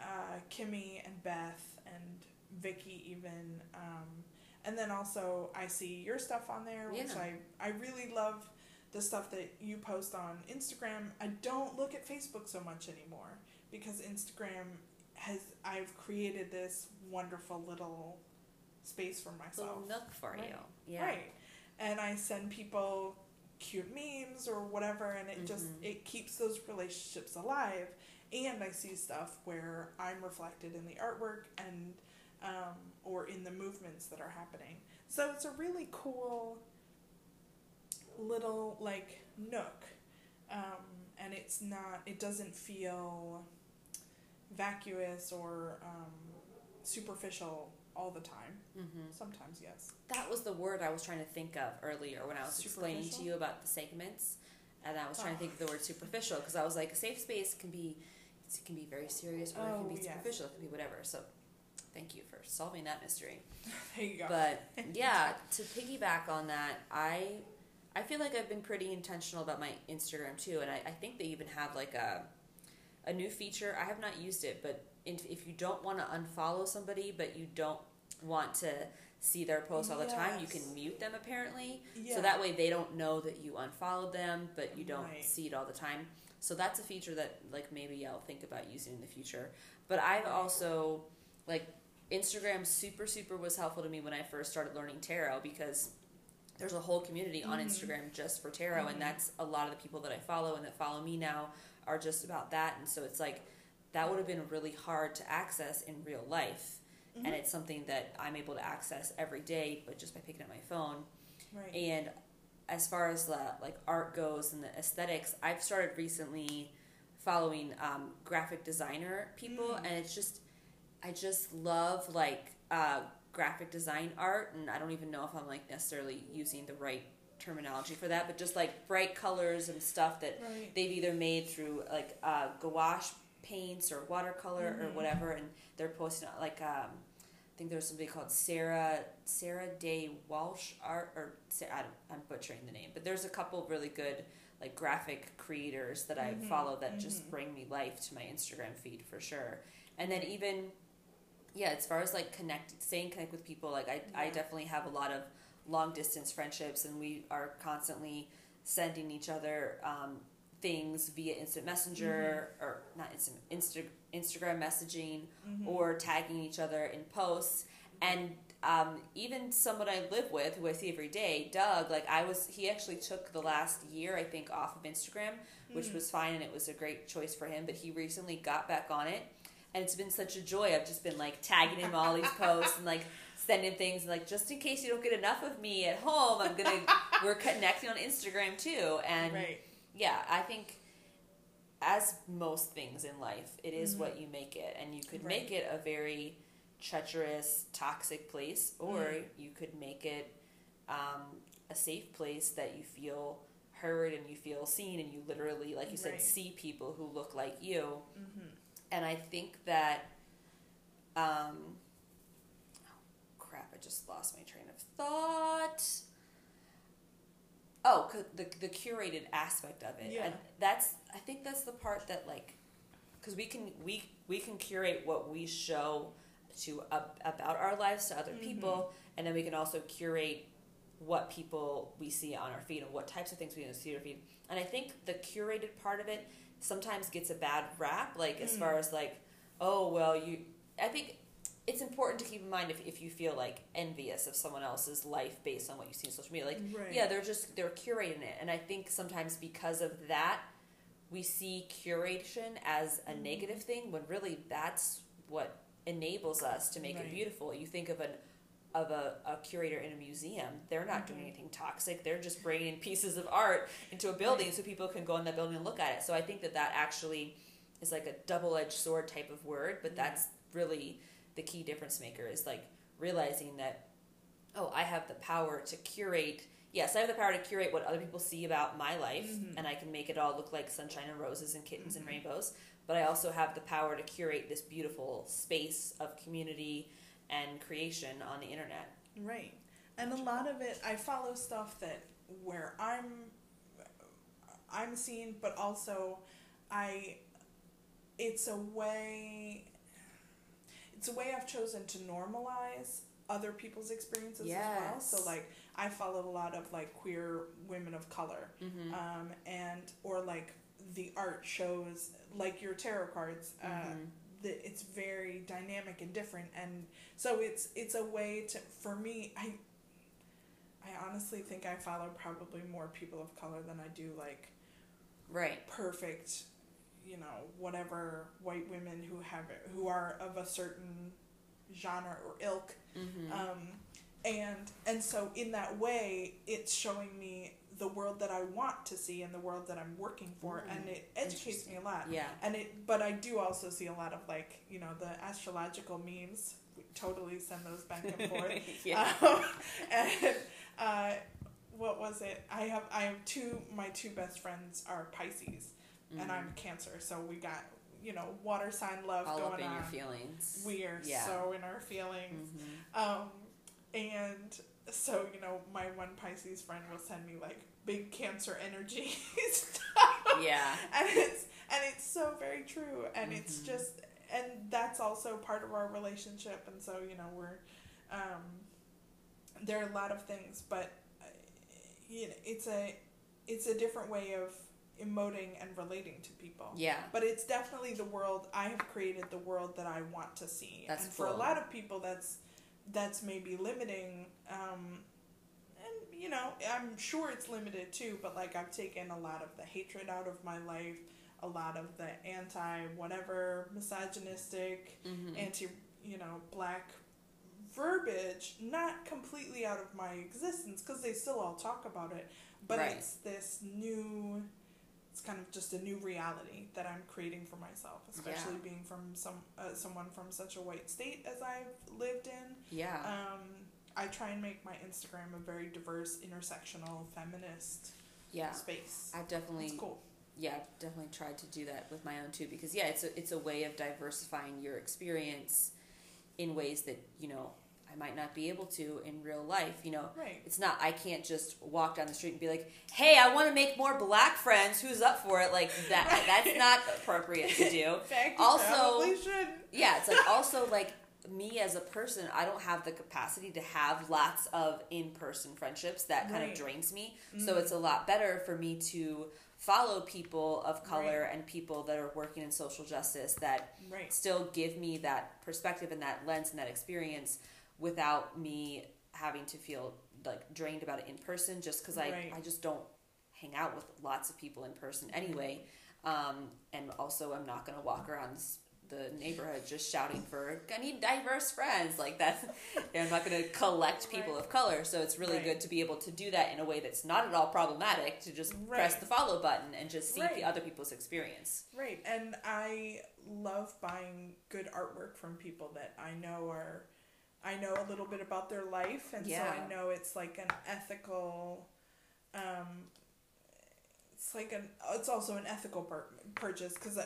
uh, Kimmy and Beth and Vicky even. Um, and then also I see your stuff on there, which I, I really love the stuff that you post on Instagram. I don't look at Facebook so much anymore because Instagram has I've created this wonderful little space for myself. Little nook for Right. you. Yeah. Right. And I send people cute memes or whatever and it just Mhm. it keeps those relationships alive and I see stuff where I'm reflected in the artwork and um, or in the movements that are happening. So it's a really cool little like nook. Um, and it's not it doesn't feel vacuous or um, superficial all the time. Mm-hmm. Sometimes yes. That was the word I was trying to think of earlier when I was explaining to you about the segments, and I was trying to Oh. think of the word superficial because I was like, a safe space can be, it can be very serious or it Oh, can be yes. superficial. It can be whatever. So, thank you for solving that mystery. There you go. But yeah, to piggyback on that, I I feel like I've been pretty intentional about my Instagram too, and I, I think they even have like a a new feature. I have not used it, but if you don't want to unfollow somebody, but you don't want to see their posts all the time, you can mute them apparently. yeah. So that way they don't know that you unfollowed them, but you don't Right. see it all the time. So that's a feature that like maybe I'll think about using in the future. But I've also like Instagram super super was helpful to me when I first started learning tarot because there's a whole community on Mhm. Instagram just for tarot Mhm. and that's a lot of the people that I follow and that follow me now are just about that and so it's like that would have been really hard to access in real life and Mhm. it's something that I'm able to access every day but just by picking up my phone right. and as far as the like art goes and the aesthetics, I've started recently following um, graphic designer people, Mm. and it's just I just love like uh, graphic design art, and I don't even know if I'm like necessarily using the right terminology for that, but just like bright colors and stuff that right. they've either made through like uh, gouache paints or watercolor or Mhm. whatever, and they're posting like um, I think there's somebody called Sarah Sarah Day Walsh Art or I I'm butchering the name, but there's a couple really good like graphic creators that I Mhm, follow that just mhm. bring me life to my Instagram feed for sure, and then even yeah, as far as like connect staying connected with people, like I I definitely have a lot of long distance friendships, and we are constantly sending each other um, things via instant messenger or not instant Insta, Instagram messaging Mhm. or tagging each other in posts. And um, even someone I live with, who I see every day, Doug, like I was, he actually took the last year, I think, off of Instagram, which Mm. was fine and it was a great choice for him. But he recently got back on it, and it's been such a joy. I've just been like tagging him all these posts and like sending things like just in case you don't get enough of me at home, I'm gonna we're connecting on Instagram too. And right. Yeah, I think as most things in life, it is Mhm. what you make it, and you could Right. make it a very treacherous, toxic place, or Mm. you could make it um, a safe place that you feel heard and you feel seen, and you literally, like you said, see people who look like you. Mm-hmm. And I think that, um, oh crap, I just lost my train of thought. Oh, the the curated aspect of it, Yeah. and that's I think that's the part that like, because we can we we can curate what we show to up, about our lives to other Mhm. people, and then we can also curate what people we see on our feed and what types of things we see on our feed. And I think the curated part of it sometimes gets a bad rap, like as Mm. far as like, oh well, you. I think it's important to keep in mind if if you feel like envious of someone else's life based on what you see on social media, like Right. yeah, they're just they're curating it, and I think sometimes because of that, we see curation as a Mhm. negative thing when really that's what enables us to make Right. it beautiful. You think of an of a, a curator in a museum, they're not Mm-hmm. doing anything toxic. They're just bringing pieces of art into a building so people can go in that building and look at it. So I think that that actually is like a double edged sword type of word, but that's really the key difference maker is like realizing that oh, I have the power to curate. Yes, I have the power to curate what other people see about my life, Mhm. and I can make it all look like sunshine and roses and kittens and Mhm. rainbows. But I also have the power to curate this beautiful space of community and creation on the internet. Right. And a lot of it, I follow stuff that where I'm, I'm seen, but also, I, it's a way, it's a way I've chosen to normalize other people's experiences as well. So like, I follow a lot of like queer women of color, Mm-hmm. um, and or like the art shows like your tarot cards. Uh, Mhm. that it's very dynamic and different and so it's it's a way to for me i i honestly think i follow probably more people of color than i do like Right. perfect you know whatever white women who have who are of a certain genre or ilk Mm-hmm. um and and so in that way it's showing me the world that i want to see and the world that i'm working for and it educates me a lot yeah. and it but i do also see a lot of like you know the astrological memes we totally send those back and forth yeah. um, and uh, what was it i have i have two my two best friends are pisces and i'm cancer so we got you know water sign love Mm-hmm. all going up in on your feelings. we are Yeah. so in our feelings Mhm. um, and so you know my one pisces friend will send me like big cancer energy stuff Yeah. and it's and it's so very true and it's Mhm. just and that's also part of our relationship and so you know we're um there are a lot of things but uh, you know it's a it's a different way of emoting and relating to people Yeah. but it's definitely the world i have created the world that i want to see That's and for a lot of people that's that's maybe limiting um and you know i'm sure it's limited too but like i've taken a lot of the hatred out of my life a lot of the anti whatever misogynistic Mm-hmm. anti you know black verbiage not completely out of my existence because they still all talk about it but Right. it's this new it's kind of just a new reality that i'm creating for myself especially being from some uh, someone from such a white state as i've lived in yeah. um, i try and make my instagram a very diverse intersectional feminist yeah. space I've definitely it's cool yeah, I've definitely tried to do that with my own too because yeah, it's a it's a way of diversifying your experience in ways that, you know, I might not be able to in real life, you know. right It's not I can't just walk down the street and be like, "Hey, I want to make more black friends. Who's up for it?" Like that Right. that's not appropriate to do. in fact you Also- Yeah, it's like also like me as a person, I don't have the capacity to have lots of in-person friendships. That kind Right. of drains me. So Mm. it's a lot better for me to follow people of color and people that are working in social justice that right still give me that perspective and that lens and that experience without me having to feel like drained about it in person just because Right. I, I just don't hang out with lots of people in person anyway um, and also i'm not going to walk around the neighborhood just shouting for i need diverse friends like that i'm not going to collect people Right. of color so it's really Right. good to be able to do that in a way that's not at all problematic to just press the follow button and just see Right. the other people's experience Right, and I love buying good artwork from people that I know are, I know a little bit about their life, and so I know it's like an ethical, um, it's like an, it's also an ethical pur- purchase because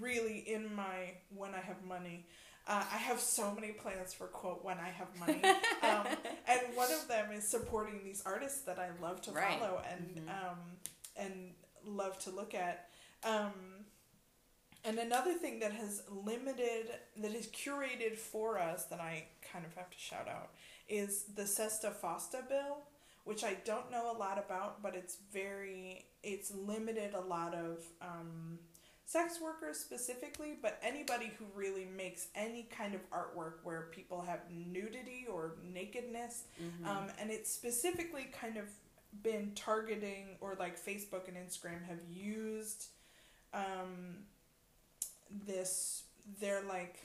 really in my when I have money. Uh, I have so many plans for quote when I have money, um, and one of them is supporting these artists that I love to Right. follow and Mhm. um, and love to look at. Um, and another thing that has limited, that is curated for us, that I kind of have to shout out, is the SESTA FOSTA bill, which I don't know a lot about, but it's very, it's limited a lot of um, sex workers specifically, but anybody who really makes any kind of artwork where people have nudity or nakedness, Mm-hmm. um, and it's specifically kind of been targeting, or like Facebook and Instagram have used um, this, they're like,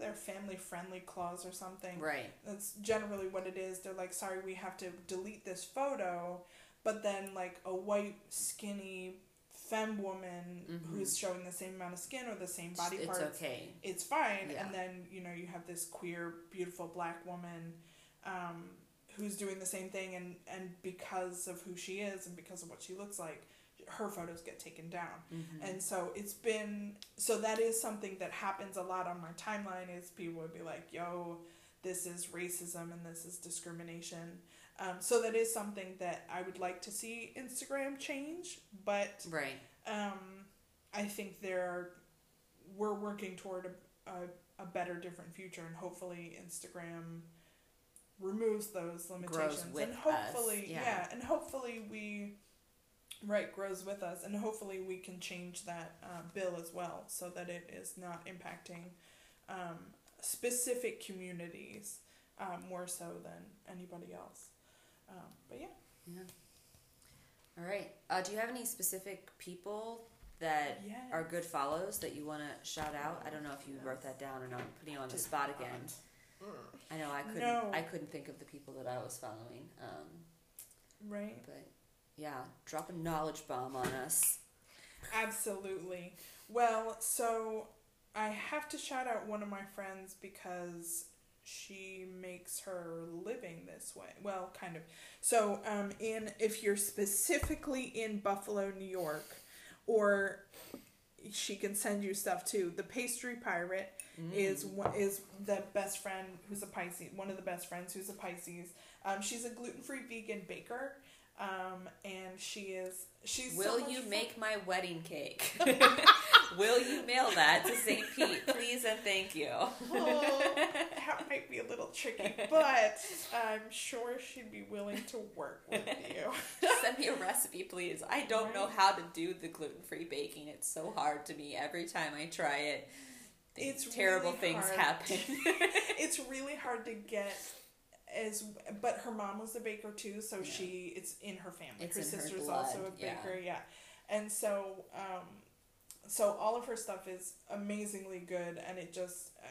their family friendly clause or something. Right. That's generally what it is. They're like, sorry, we have to delete this photo, but then like a white skinny femme woman Mhm. who's showing the same amount of skin or the same body it's parts, okay. it's fine. Yeah. And then you know you have this queer, beautiful black woman. Um, who's doing the same thing and and because of who she is and because of what she looks like her photos get taken down Mhm. and so it's been so that is something that happens a lot on my timeline is people would be like yo this is racism and this is discrimination um, so that is something that i would like to see instagram change but Right. um, i think there we're working toward a, a, a better different future and hopefully instagram removes those limitations and us, hopefully yeah. and hopefully we right grows with us and hopefully we can change that uh, bill as well so that it is not impacting um, specific communities um, more so than anybody else um, but yeah yeah All right. Uh, do you have any specific people that Yes. are good follows that you want to shout out? I don't know if you wrote that down or not. I'm putting you on the spot again. I know I couldn't. No. I couldn't think of the people that I was following. Um, right but yeah, drop a knowledge bomb on us. Absolutely. Well, so I have to shout out one of my friends because she makes her living this way. Well, kind of. So, um, in if you're specifically in Buffalo, New York, or she can send you stuff too. The pastry pirate is one is the best friend who's a Pisces. One of the best friends who's a Pisces. Um, she's a gluten free vegan baker. Um, and she is she's. Will much you fun. make my wedding cake? Will you mail that to St. Pete, please and thank you? Oh, that might be a little tricky, but I'm sure she'd be willing to work with you. Send me a recipe, please. I don't know how to do the gluten free baking. It's so hard to me every time I try it. It's terrible really things hard. happen. it's really hard to get as but her mom was a baker too, so she it's in her family. It's her her sister's blood, also a baker, yeah. And so um so all of her stuff is amazingly good and it just I,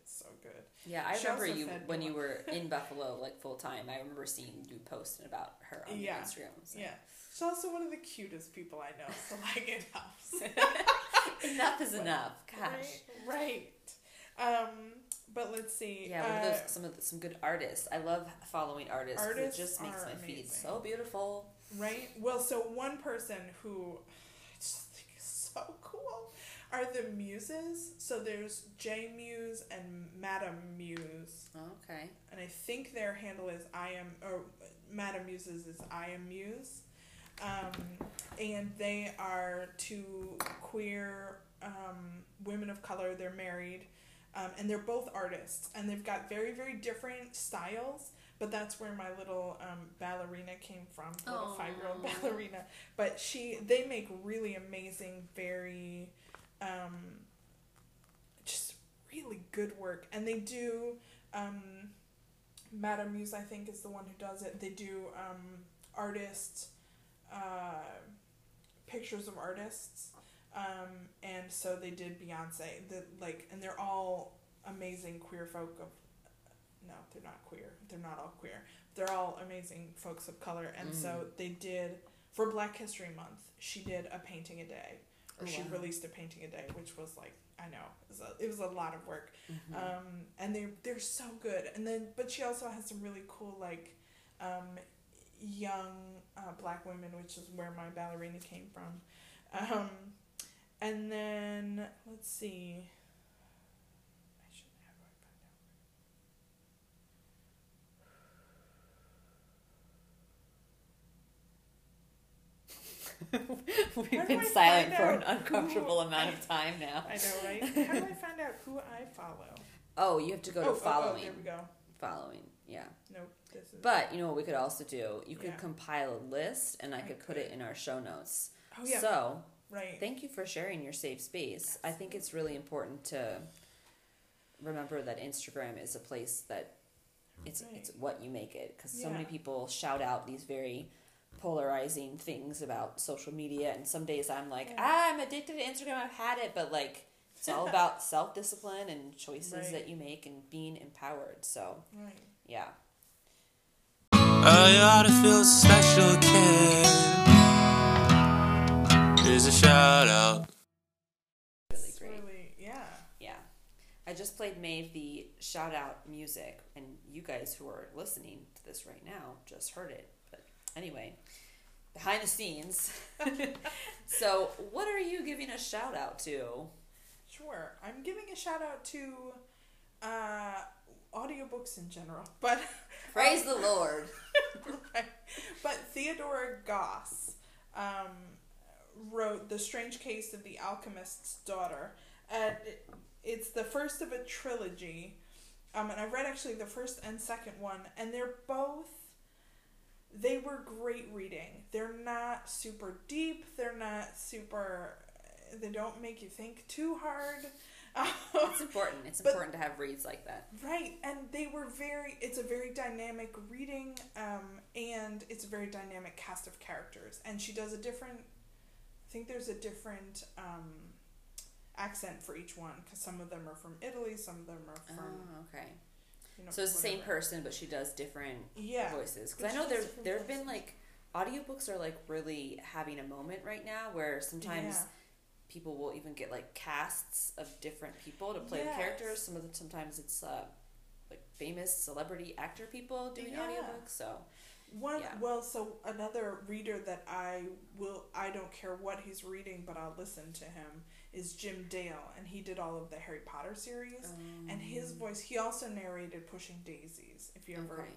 it's so good. yeah, I She remember you when you were in Buffalo like full time. I remember seeing you posting about her on Yeah. Instagram. So. Yeah. She's also one of the cutest people I know, so like it helps. enough is enough. Gosh. Right. right. Um, but let's see. Yeah, uh, those some of the, some good artists? I love following artists. Artists it just makes my feed so beautiful. Right. Well, so one person who I just think is so cool are the muses. So there's J Muse and Madam Muse, Okay. and I think their handle is I am or Madam Muses is I am Muse, um, and they are two queer um, women of color. They're married. Um, and they're both artists, and they've got very, very different styles. But that's where my little um, ballerina came from, little five-year-old ballerina. But she, they make really amazing, very, um, just really good work. And they do, um, Madame Muse, I think, is the one who does it. They do um, artist uh, pictures of artists. Um, and so they did Beyonce. The like, and they're all amazing queer folk of. No, they're not queer. They're not all queer. They're all amazing folks of color. And so they did for Black History Month. She did a painting a day, or Oh, she wow. released a painting a day, which was like I know it was a, it was a lot of work. Mm-hmm. Um, and they they're so good. And then, but she also has some really cool like, um, young uh, black women, which is where my ballerina came from. Um, and then let's see. I should how do I find? We've How do been silent for an out uncomfortable who- amount of time now. I know, right? How do I find out who I follow? Oh, you have to go to oh, oh, following. oh, there we go. Following, yeah. Nope, this is. But you know what we could also do? You could Yeah. compile a list, and I I could put it in our show notes. oh yeah, So right. thank you for sharing your safe space. I think it's really important to remember that Instagram is a place that it's Right. it's what you make it because so many people shout out these very polarizing things about social media and some days I'm like Yeah. ah, I'm addicted to Instagram I've had it but like It's all about self discipline and choices Right. that you make and being empowered. So, Right. yeah. Oh, you ought to feel special, kid. Here's a shout out. Really It's great. really, yeah. Yeah. I just played Maeve the shout out music, and you guys who are listening to this right now just heard it. But anyway, behind the scenes. so, what are you giving a shout out to? Sure. I'm giving a shout out to uh, audiobooks in general, but Praise the Lord. right. But Theodora Goss um, wrote The Strange Case of the Alchemist's Daughter. And it- it's the first of a trilogy. Um, and I read actually the first and second one, and they're both. They were great reading. They're not super deep. They're not super. They don't make you think too hard. It's important. It's But- important to have reads like that. Right, and they were very. It's a very dynamic reading, um, and it's a very dynamic cast of characters. And she does a different. I think there's a different um, accent for each one because some of them are from Italy, some of them are from. Oh, okay. You know, So it's the same whatever. person, but she does different Yeah. voices. Because I know there there have been like audiobooks are like really having a moment right now where sometimes Yeah. people will even get like casts of different people to play the characters. Some of the sometimes it's uh, like famous celebrity actor people doing Yeah. audiobooks. So One Yeah. well, so another reader that I will I don't care what he's reading, but I'll listen to him is Jim Dale, and he did all of the Harry Potter series. And his voice, he also narrated Pushing Daisies. If you ever Okay.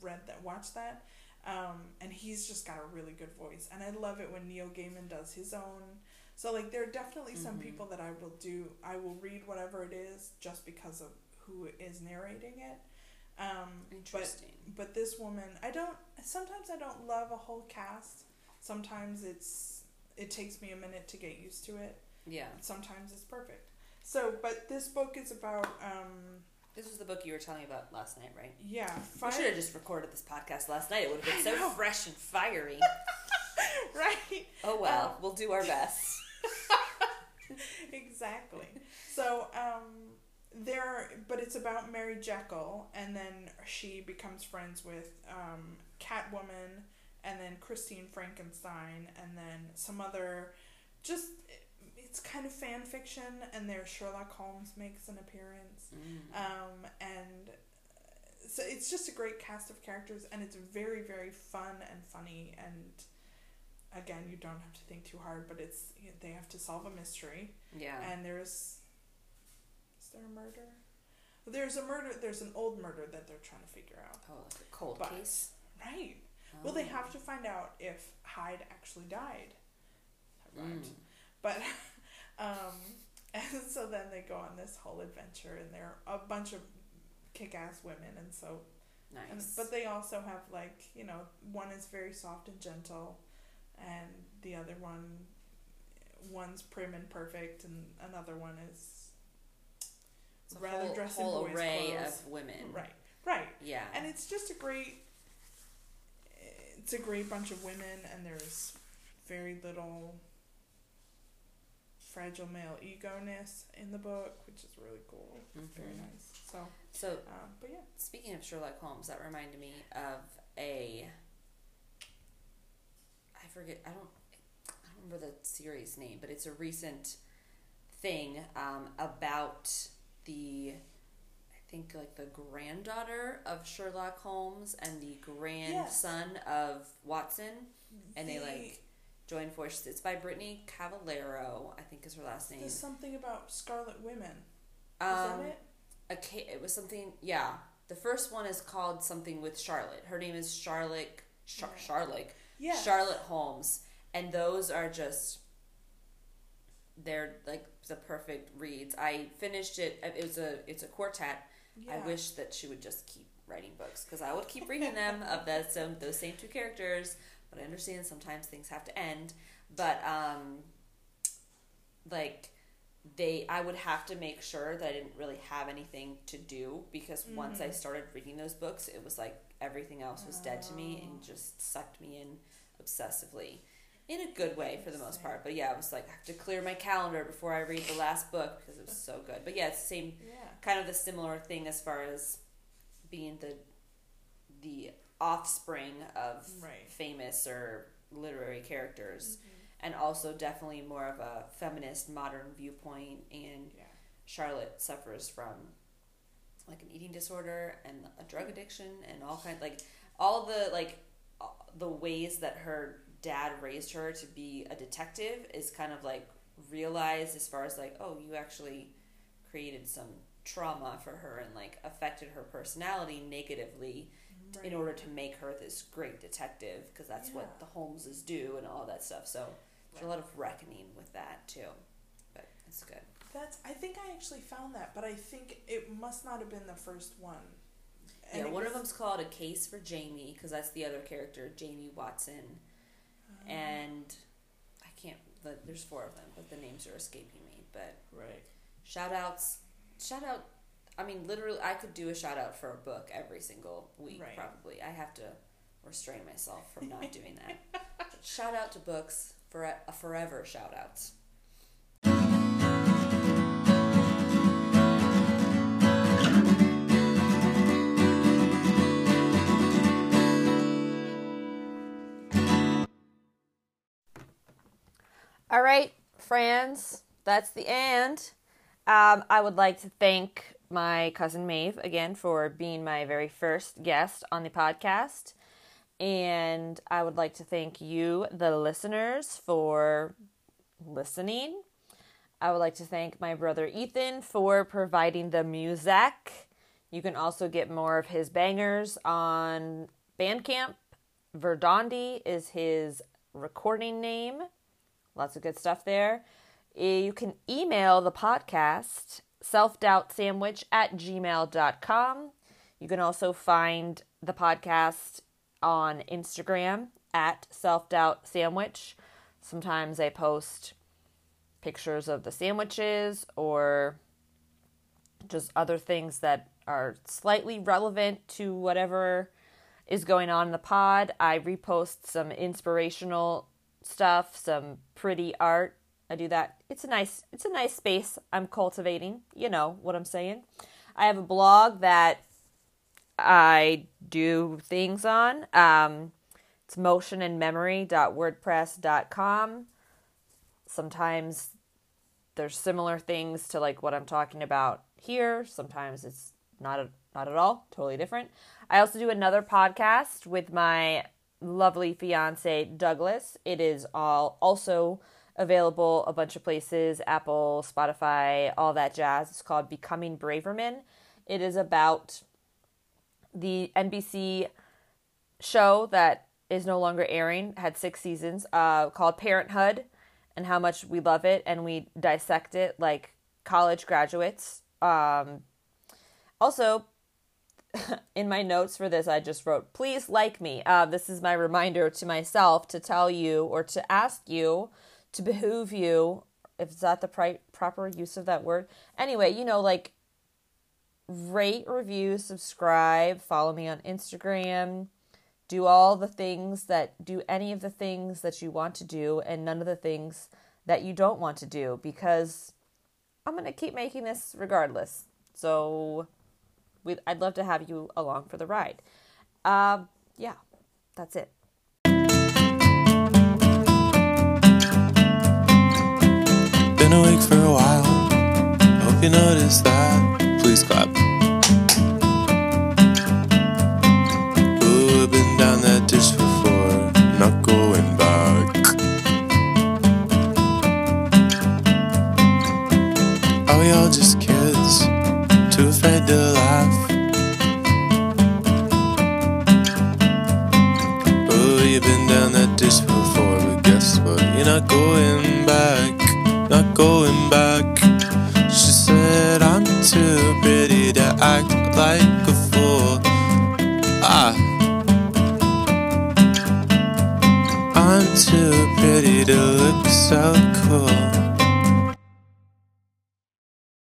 read that, watch that. Um, and he's just got a really good voice, and I love it when Neil Gaiman does his own. So like, there are definitely some Mhm. people that I will do. I will read whatever it is just because of who is narrating it. Um, but interesting. but this woman, I don't. Sometimes I don't love a whole cast. Sometimes it's it takes me a minute to get used to it. yeah, Sometimes it's perfect. So, but this book is about um this was the book you were telling me about last night, right? yeah We should have just recorded this podcast last night. It would have been so fresh and fiery. right Oh well, Um, we'll do our best. exactly. So um there, but it's about Mary Jekyll, and then she becomes friends with um Catwoman, and then Christine Frankenstein, and then some other just. It's kind of fan fiction, and there Sherlock Holmes makes an appearance. Mm. Um, and so it's just a great cast of characters, and it's very, very fun and funny. And again, you don't have to think too hard, but it's they have to solve a mystery, Yeah. and there's there a murder? There's a murder. There's an old murder that they're trying to figure out. oh, like a cold but- case. Right. Well, they Oh. have to find out if Hyde actually died. Right. Mm. But um and so then they go on this whole adventure and they're a bunch of kick ass women and so Nice. and, but they also have like, you know, one is very soft and gentle and the other one one's prim and perfect and another one is It's a rather whole, dressed in boys' array clothes. of women. right. Right. Yeah. And it's just a great it's a great bunch of women and there's very little fragile male ego-ness in the book, which is really cool. Very Mhm. nice. So, So um, but yeah. speaking of Sherlock Holmes, that reminded me of a. I forget. I don't. I don't remember the series name, but it's a recent thing um, about the. I think like the granddaughter of Sherlock Holmes and the grandson of Watson, and they like join forces. It's by Brittany Cavallaro, I think is her last name. There's something about Scarlet Women. Is Um, that it? a ca- it was something yeah the first one is called something with charlotte her name is charlotte Char- Yeah. charlotte Yeah. charlotte holmes and those are just they're like the perfect reads. I finished it it was a it's a quartet. I wish that she would just keep writing books because i would keep reading them of that so those same two characters but i understand sometimes things have to end. But um like they i would have to make sure that i didn't really have anything to do because once i Mhm. started reading those books it was like everything else was dead to me Oh. and just sucked me in obsessively in a good way for the most part. But yeah, I was like, I have to clear my calendar before I read the last book because it was so good. But yeah, it's the same Yeah. kind of the similar thing as far as being the the offspring of Right. famous or literary characters mm-hmm. and also definitely more of a feminist modern viewpoint and Yeah. Charlotte suffers from like an eating disorder and a drug addiction and all kind like all the like the ways that her dad raised her to be a detective is kind of like realized as far as like oh you actually created some trauma for her and like affected her personality negatively Right. in order to make her this great detective because that's Yeah. what the Holmeses do and all that stuff so there's a lot of reckoning with that too but it's good That's. I think I actually found that, but I think it must not have been the first one. And yeah, one of was- them's called A Case for Jamie because that's the other character, Jamie Watson. And I can't. The, there's four of them, but the names are escaping me. But Right. shout outs, shout out. I mean, literally, I could do a shout out for a book every single week. Right. Probably, I have to restrain myself from not doing that. Shout out to books for a, a forever shout outs. All right, friends, that's the end. Um, I would like to thank my cousin Maeve again for being my very first guest on the podcast. And I would like to thank you, the listeners, for listening. I would like to thank my brother Ethan for providing the music. You can also get more of his bangers on Bandcamp. Verdandi is his recording name. Lots of good stuff there. Eh, You can email the podcast, selfdoubtsandwich at gmail.com. You can also find the podcast on Instagram at selfdoubtsandwich. Sometimes I post pictures of the sandwiches or just other things that are slightly relevant to whatever is going on in the pod. I repost some inspirational stuff, some pretty art. I do that. It's a nice it's a nice space I'm cultivating. You know what I'm saying. I have a blog that I do things on. Um, it's motionandmemory.wordpress.com. Sometimes there's similar things to like what I'm talking about here. Sometimes it's not a, not at all, totally different. I also do another podcast with my lovely fiance Douglas. It is all also available a bunch of places, Apple, Spotify, all that jazz. It's called Becoming Braverman. It is about the NBC show that is no longer airing, had six seasons, uh, called Parenthood, and how much we love it and we dissect it like college graduates. Um, also, in my notes for this, I just wrote, please like me. Uh, this is my reminder to myself to tell you or to ask you to behoove you, if that the pri- proper use of that word. Anyway, you know, like rate, review, subscribe, follow me on Instagram, do all the things that do any of the things that you want to do and none of the things that you don't want to do because I'm going to keep making this regardless. So we I'd love to have you along for the ride. Um, yeah, that's it. Been awake for a while. Hope you noticed that. Please clap. Not going back, not going back. She said, I'm too pretty to act like a fool. Ah. I'm too pretty to look so cool.